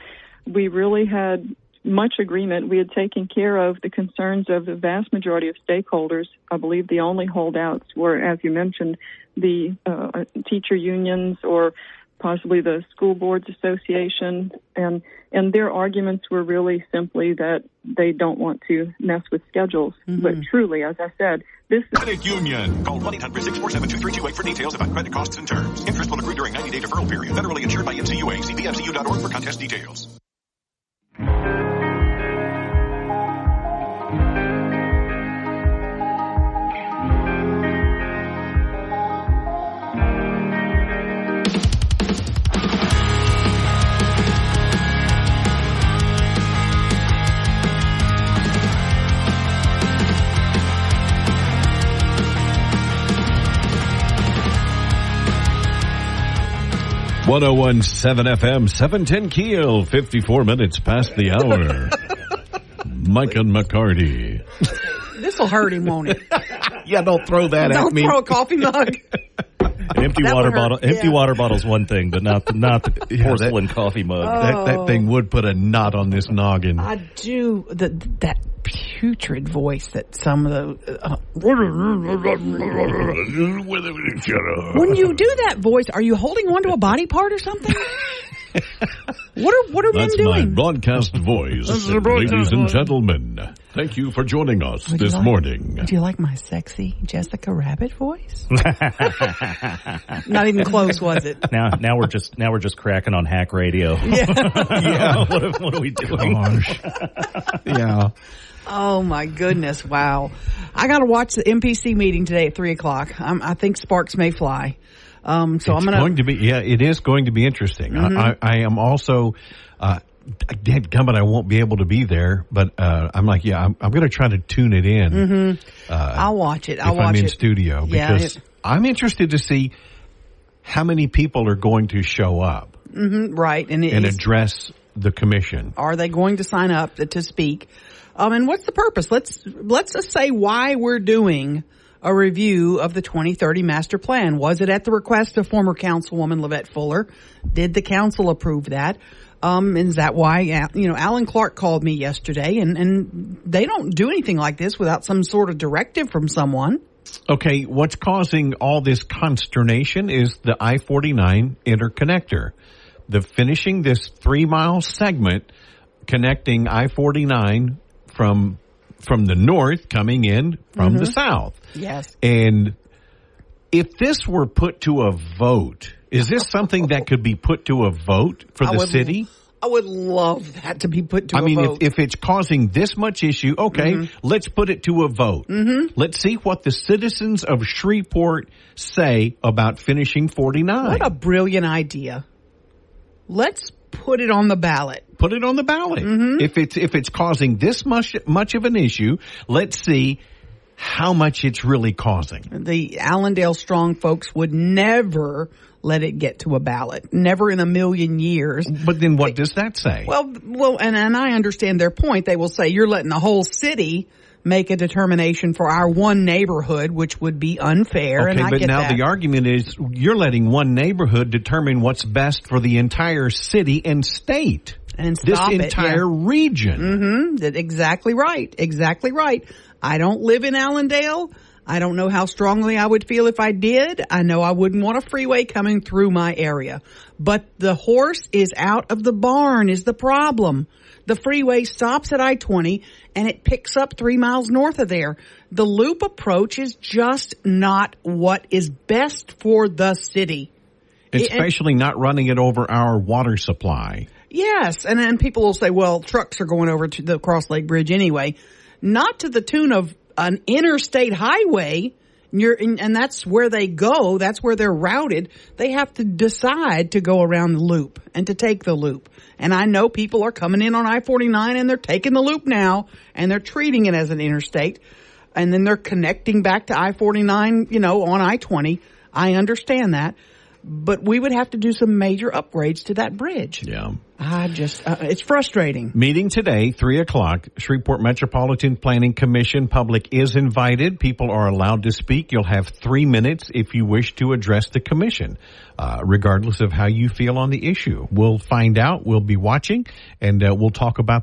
we really had much agreement. We had taken care of the concerns of the vast majority of stakeholders. I believe the only holdouts were, as you mentioned, the uh, teacher unions or possibly the school boards association and and their arguments were really simply that they don't want to mess with schedules but truly as i said this Credit Union. Call 1-800-647-2328 for details about credit costs and terms. Interest will accrue during 90-day deferral period. Federally insured by NCUA. See pfcu.org for contest details. One zero one seven FM seven ten Keel. Fifty four minutes past the hour. Mike and McCarty. This will hurt him, won't it? yeah, don't throw that Don't at me. throw a coffee mug. An empty That water would hurt, bottle. Empty yeah. water bottle's one thing, but not the, not the Yeah, that- porcelain coffee mug. That, that thing would put a knot on this noggin. I do the that putrid voice that some of the. Uh, when you do that voice, are you holding on to a body part or something? what are what are men That's my doing? broadcast voice, broadcast ladies and gentlemen. Thank you for joining us Would this like- morning. Do you like my sexy Jessica Rabbit voice? Not even close, was it? now, now we're just now we're just cracking on hack radio. Yeah. yeah. what, are- what are we doing? yeah. Oh my goodness! Wow, I got to watch the MPC meeting today at three o'clock. Um, I think sparks may fly. Um, so it's I'm gonna. going to be yeah it is going to be interesting Mhm. I, I, I am also uh dead gummit I won't be able to be there but uh I'm like yeah I'm, I'm going to try to tune it in Mhm. uh, I'll watch it. I'll if watch I'm in it. studio Yeah, because it- I'm interested to see how many people are going to show up Mhm, right, and, it and address the commission are they going to sign up to, to speak? Um, and what's the purpose? Let's let's just say why we're doing a review of the 2030 master plan. Was it at the request of former Councilwoman LeVette Fuller? Did the council approve that? Um, is that why, you know, Alan Clark called me yesterday and, and they don't do anything like this without some sort of directive from someone. Okay, what's causing all this consternation is the I-49 interconnector. The finishing this three mile segment connecting I-49 from, from the north coming in from the Mhm. south. Yes. And if this were put to a vote, is this something that could be put to a vote for the would- city? I would love that to be put to I a mean, if, if it's causing this much issue, okay, Mhm. let's put it to a vote. Mhm. Let's see what the citizens of Shreveport say about finishing 49. what a brilliant idea. let's put it on the ballot. Put it on the ballot. If it's if it's causing this much much of an issue, let's see how much it's really causing. The Allendale Strong folks would never let it get to a ballot. Never in a million years. But then what does that say? Well, well, and, and I understand their point. They will say you're letting the whole city make a determination for our one neighborhood, which would be unfair. and Okay, but now that. the argument is you're letting one neighborhood determine what's best for the entire city and state. and this it, entire yeah. region. Mm-hmm. Exactly right. Exactly right. I don't live in Allendale. I don't know how strongly I would feel if I did. I know I wouldn't want a freeway coming through my area. But the horse is out of the barn is the problem. The freeway stops at I-20 and it picks up three miles north of there. The loop approach is just not what is best for the city. It- Especially not running it over our water supply. Yes, and then people will say, "Well, trucks are going over to the Cross Lake Bridge anyway." Not to the tune of an interstate highway. You're, and that's where they go. That's where they're routed. They have to decide to go around the loop and to take the loop. And I know people are coming in on I-49 and they're taking the loop now and they're treating it as an interstate. And then they're connecting back to I-49, you know, on I-20. I understand that. But we would have to do some major upgrades to that bridge. Yeah. I just, uh, it's frustrating. Meeting today, three o'clock, Shreveport Metropolitan Planning Commission. Public is invited. People are allowed to speak. You'll have three minutes if you wish to address the commission, uh, regardless of how you feel on the issue. We'll find out. We'll be watching and uh, we'll talk about